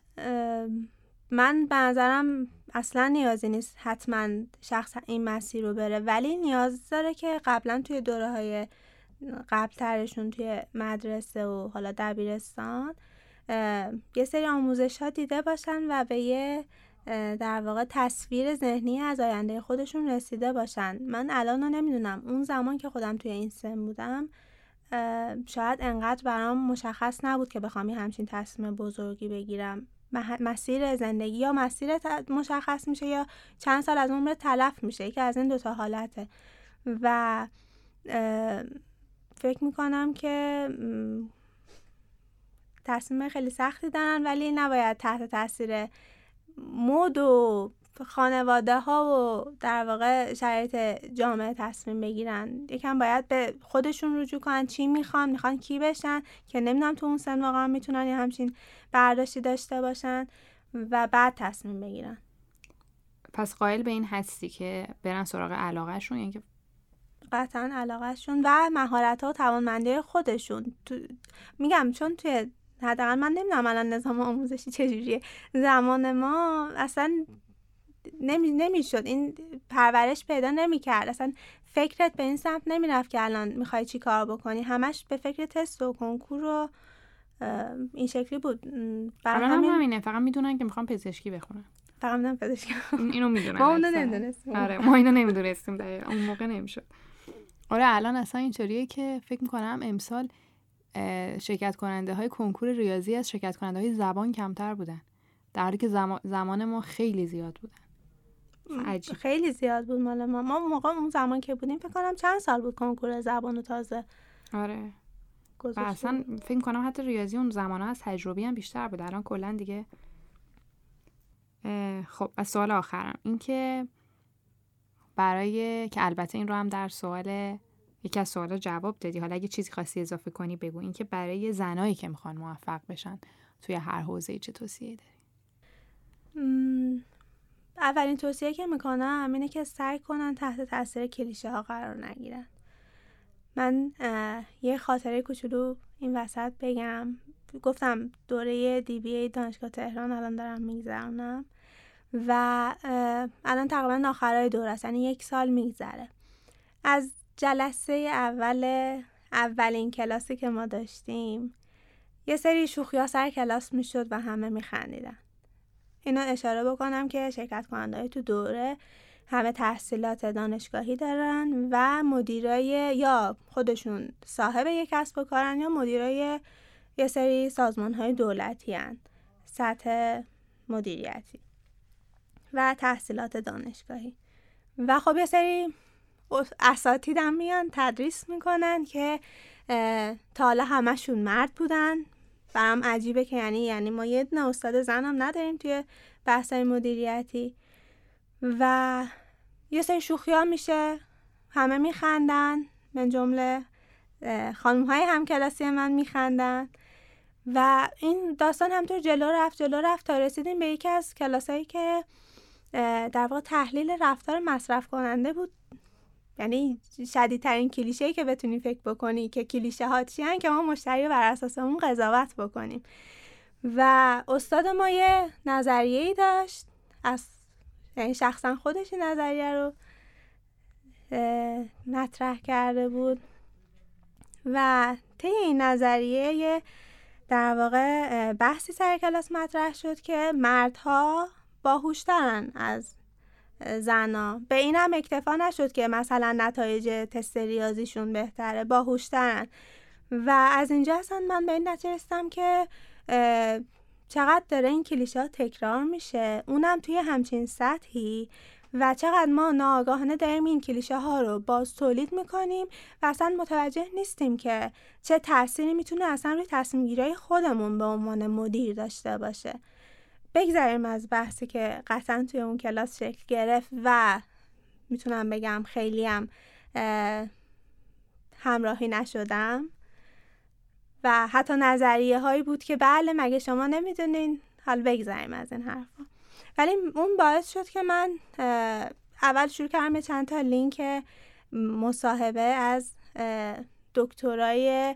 S2: من به نظرم اصلا نیازی نیست حتما شخص این مسیر رو بره. ولی نیاز داره که قبلا توی دوره های قبل ترشون توی مدرسه و حالا دبیرستان یه سری آموزش ها دیده باشن و به یه در واقع تصویر ذهنی از آینده خودشون رسیده باشن. من الان رو نمی‌دونم. اون زمان که خودم توی این سن بودم شاید انقدر برام مشخص نبود که بخوام یه همچین تصمیم بزرگی بگیرم. مسیر زندگی یا مسیر مشخص میشه یا چند سال از عمر تلف میشه یکی از این دوتا حالته. و فکر می‌کنم که تصمیم خیلی سختی دارن ولی نباید تحت تاثیر مود و خانواده ها و در واقع شرایط جامعه تصمیم بگیرن. یکم باید به خودشون رجوع کنن. چی می‌خوان؟ می‌خوان کی بشن؟ که نمی‌دونم تو اون سن واقعا می‌تونن یه همچین برداشتی داشته باشن و بعد تصمیم بگیرن.
S1: پس قائل به این هستی که برن سراغ علاقهشون؟ یعنی که
S2: قطعا علاقهشون و مهارت ها و توانمندی خودشون. تو... میگم چون توی حداقل من نمی‌دونم الان نظام آموزشی چجوریه. زمان ما اصلا نمی نمی‌شد. این پرورش پیدا نمی‌کرد. اصلا فکرت به این سمت نمی‌رفت که الان می‌خوای چی کار بکنی. همش به فکر تست و کنکور و این شکلی بود.
S1: برای همین همینه. فقط می‌دونن که می‌خوام پزشکی بخونم
S2: فقط می‌دونم پزشکی
S1: اینو می‌دونن
S2: ما اونو نمی‌دونستیم.
S1: آره ما اینو نمی‌دونستیم اون موقع نمی‌شد. آره الان اصلا اینطوریه که فکر می‌کنم امسال شرکت کننده های کنکور ریاضی از شرکت کننده های زبان کمتر بودن. در حالی که زمان ما خیلی زیاد بودن.
S2: عجیب. خیلی زیاد بود مال ما. ما موقع اون زمان که بودیم فکر کنم چند سال بود کنکور زبان و تازه
S1: آره. و اصلا فکر کنم حتی ریاضی اون زمان ها از تجربی هم بیشتر بود. الان کلا دیگه خب از سوال آخرم. اینکه برای که البته این رو هم در سوال یکی از سوالا جواب دادی. حالا اگه چیزی خواستی اضافه کنی بگو. اینکه برای زنایی که می‌خوان موفق بشن توی هر حوزه چه توصیه داری؟
S2: اولین توصیه که می‌کنم اینه که سعی کنن تحت تاثیر کلیشه ها قرار نگیرن. من یه خاطره کوچولو این وسط بگم. گفتم دوره دی بی ای دانشگاه تهران الان دارم میگذرونم و الان تقریبا آخرای دوره است یعنی یک سال میگذره. از جلسه اول اولین کلاسی که ما داشتیم یه سری شوخی سر کلاس می‌شد و همه میخندیدن. اینو اشاره بکنم که شرکت کننده تو دوره همه تحصیلات دانشگاهی دارن و مدیرای یا خودشون صاحب یک کسب و کارن یا مدیرای یه سری سازمان های دولتی هن. سطح مدیریتی و تحصیلات دانشگاهی و خب یه سری اساتیدم میان تدریس می‌کنن که تا حالا همشون مرد بودن برام عجیبه که یعنی یعنی ما یه دونه استاد زن هم نداریم توی بحث مدیریتی. و یه سری شوخی ها میشه همه میخندن من جمله خانم های همکلاسی من میخندن. و این داستان همطور جلو رفت جلو رفت تا رسیدیم به یکی از کلاسایی که در واقع تحلیل رفتار مصرف کننده بود. یعنی شدیدترین کلیشه که بتونی فکر بکنی که کلیشه ها چی که ما مشتری بر اساس اون قضاوت بکنیم. و استاد ما یه نظریه ای داشت از یعنی شخصا خودش نظریه رو مطرح کرده بود. و طی این نظریه در واقع بحثی سر کلاس مطرح شد که مردها باهوشترن از زنا. به این هم اکتفا نشد که مثلا نتایج تست ریاضیشون بهتره باهوشترن. و از اینجا اصلا من به این نتیجه رسیدم که چقدر داره این کلیشه ها تکرار میشه. اونم توی همچین سطحی و چقدر ما ناآگاهانه داریم این کلیشه ها رو باز تولید می‌کنیم و اصلا متوجه نیستیم که چه تأثیری می‌تونه اصلا روی تصمیم گیری خودمون به عنوان مدیر داشته باشه. بگذاریم از بحثی که قطعا توی اون کلاس شکل گرفت و می‌تونم بگم خیلی هم همراهی نشدم و حتی نظریه هایی بود که بله مگه شما نمی‌دونین؟ حال بگذاریم از این حرفا. ولی اون باعث شد که من اول شروع کردم چند تا لینک مصاحبه از دکترای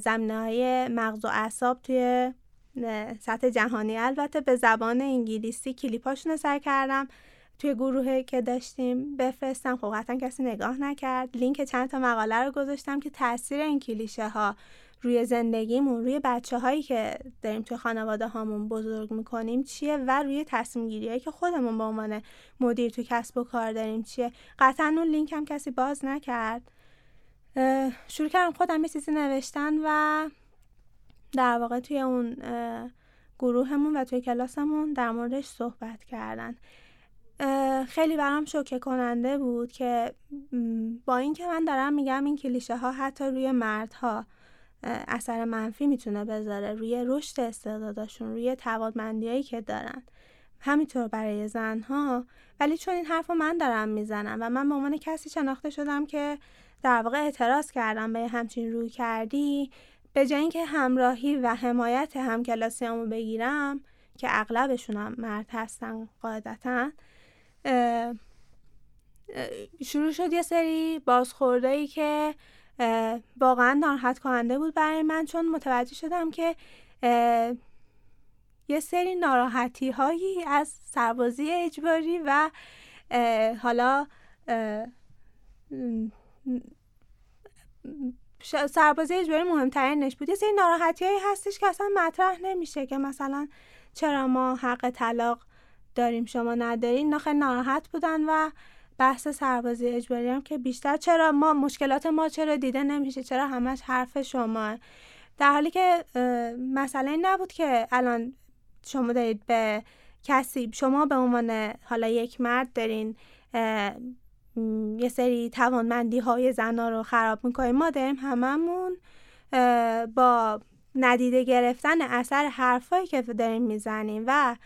S2: زمینه های مغز و اعصاب توی سطح جهانی. البته به زبان انگلیسی کلیپاشون رو سر کردم توی گروهی که داشتیم بفرستم. خب قطعا کسی نگاه نکرد. لینک چند تا مقاله رو گذاشتم که تاثیر این کلیشه ها روی زندگیمون روی بچه هایی که داریم توی خانواده هامون بزرگ می‌کنیم چیه و روی تصمیم گیری که خودمون به عنوان مدیر تو کسب و کار داریم چیه. قطعا اون لینک هم کسی باز نکرد. شروع کردم خودم یه چیزی نوشتن و در واقع توی اون گروهمون و توی کلاسمون در موردش صحبت کردن. خیلی برام شوکه کننده بود که با اینکه من دارم میگم این کلیشه ها حتی روی مردها اثر منفی می‌تونه بذاره روی رشد استعداداشون روی توانمندیایی که دارن. همینطور برای زنها. ولی چون این حرف رو من دارم می‌زنم و من به عنوان کسی شناخته شدم که در واقع اعتراض کردم به همچین روی کردی به جای اینکه همراهی و حمایت همکلاسیامو بگیرم که اغلبشون هم مرد هستن قاعدتا شروع شد یه سری بازخورده ای که واقعا ناراحت کننده بود برای من چون متوجه شدم که یه سری ناراحتی هایی از سربازی اجباری و حالا سربازی اجباری مهمترینش بود. یه سری ناراحتی هستش که اصلا مطرح نمیشه که مثلا چرا ما حق طلاق داریم شما ندارین. اینا ناراحت بودن و بحث سربازی اجباری هم که بیشتر چرا ما مشکلات ما چرا دیده نمیشه چرا همش حرف شما. در حالی که مسئله نبود که الان شما دارید به کسی شما به عنوان حالا یک مرد دارین یه سری توانمندی های زنا رو خراب می‌کنیم. ما داریم هممون با ندیده گرفتن اثر حرفایی که داریم می‌زنیم و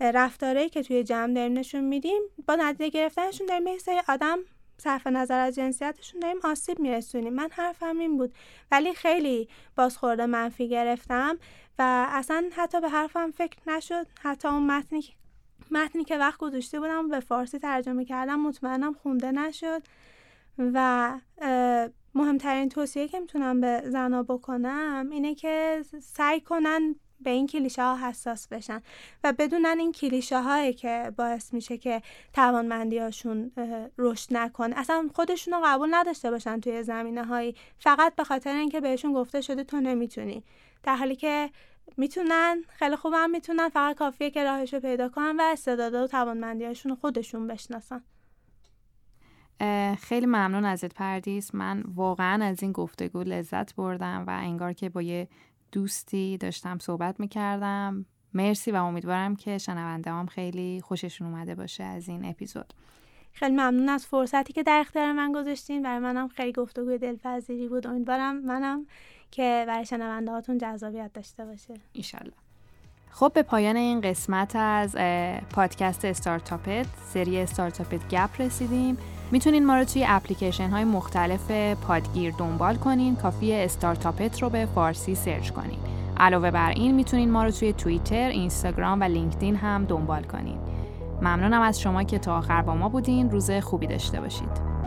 S2: رفتارهایی که توی جمع داریم نشون میدیم با ندیده گرفتنشون داریم یه سری آدم صرف نظر از جنسیتشون داریم آسیب میرسونیم. من حرفم این بود. ولی خیلی بازخورده منفی گرفتم و اصلا حتی به حرفم فکر نشد. حتی اون متنی متنی که وقت گذاشته بودم به فارسی ترجمه کردم مطمئنم خونده نشد و مهمترین توصیه که می‌تونم به زنا بکنم اینه که سعی کنن به این کلیشه ها حساس بشن و بدونن این کلیشه هایی که باعث میشه که توانمندی هاشون رشد نکنه اصلا خودشون رو قبول نداشته باشن توی زمینه هایی فقط به خاطر اینکه بهشون گفته شده تو نمی‌تونی. در حالی که می‌تونن خیلی خوبم می‌تونن فقط کافیه که راهش رو پیدا کنن و استعدادا و توانمندی هاشون خودشون بشناسن.
S1: خیلی ممنون ازت پردیس من واقعا از این گفتگو لذت بردم و انگار که با یه دوستی داشتم صحبت می‌کردم. مرسی و امیدوارم که شنونده هم خیلی خوششون اومده باشه از این اپیزود.
S2: خیلی ممنون از فرصتی که در اختیار من گذاشتین. برای منم خیلی گفتگوی دلپذیری بود. امیدوارم منم که برای شنونده هاتون جذابیت داشته باشه.
S1: ایشالله خب به پایان این قسمت از پادکست استارتاپت سری استارتاپت گپ رسیدیم. می‌تونین ما رو توی اپلیکیشن های مختلف پادگیر دنبال کنین کافی استارتاپت رو به فارسی search کنین. علاوه بر این می‌تونین ما رو توی توییتر، اینستاگرام و لینکدین هم دنبال کنین. ممنونم از شما که تا آخر با ما بودین. روز خوبی داشته باشید.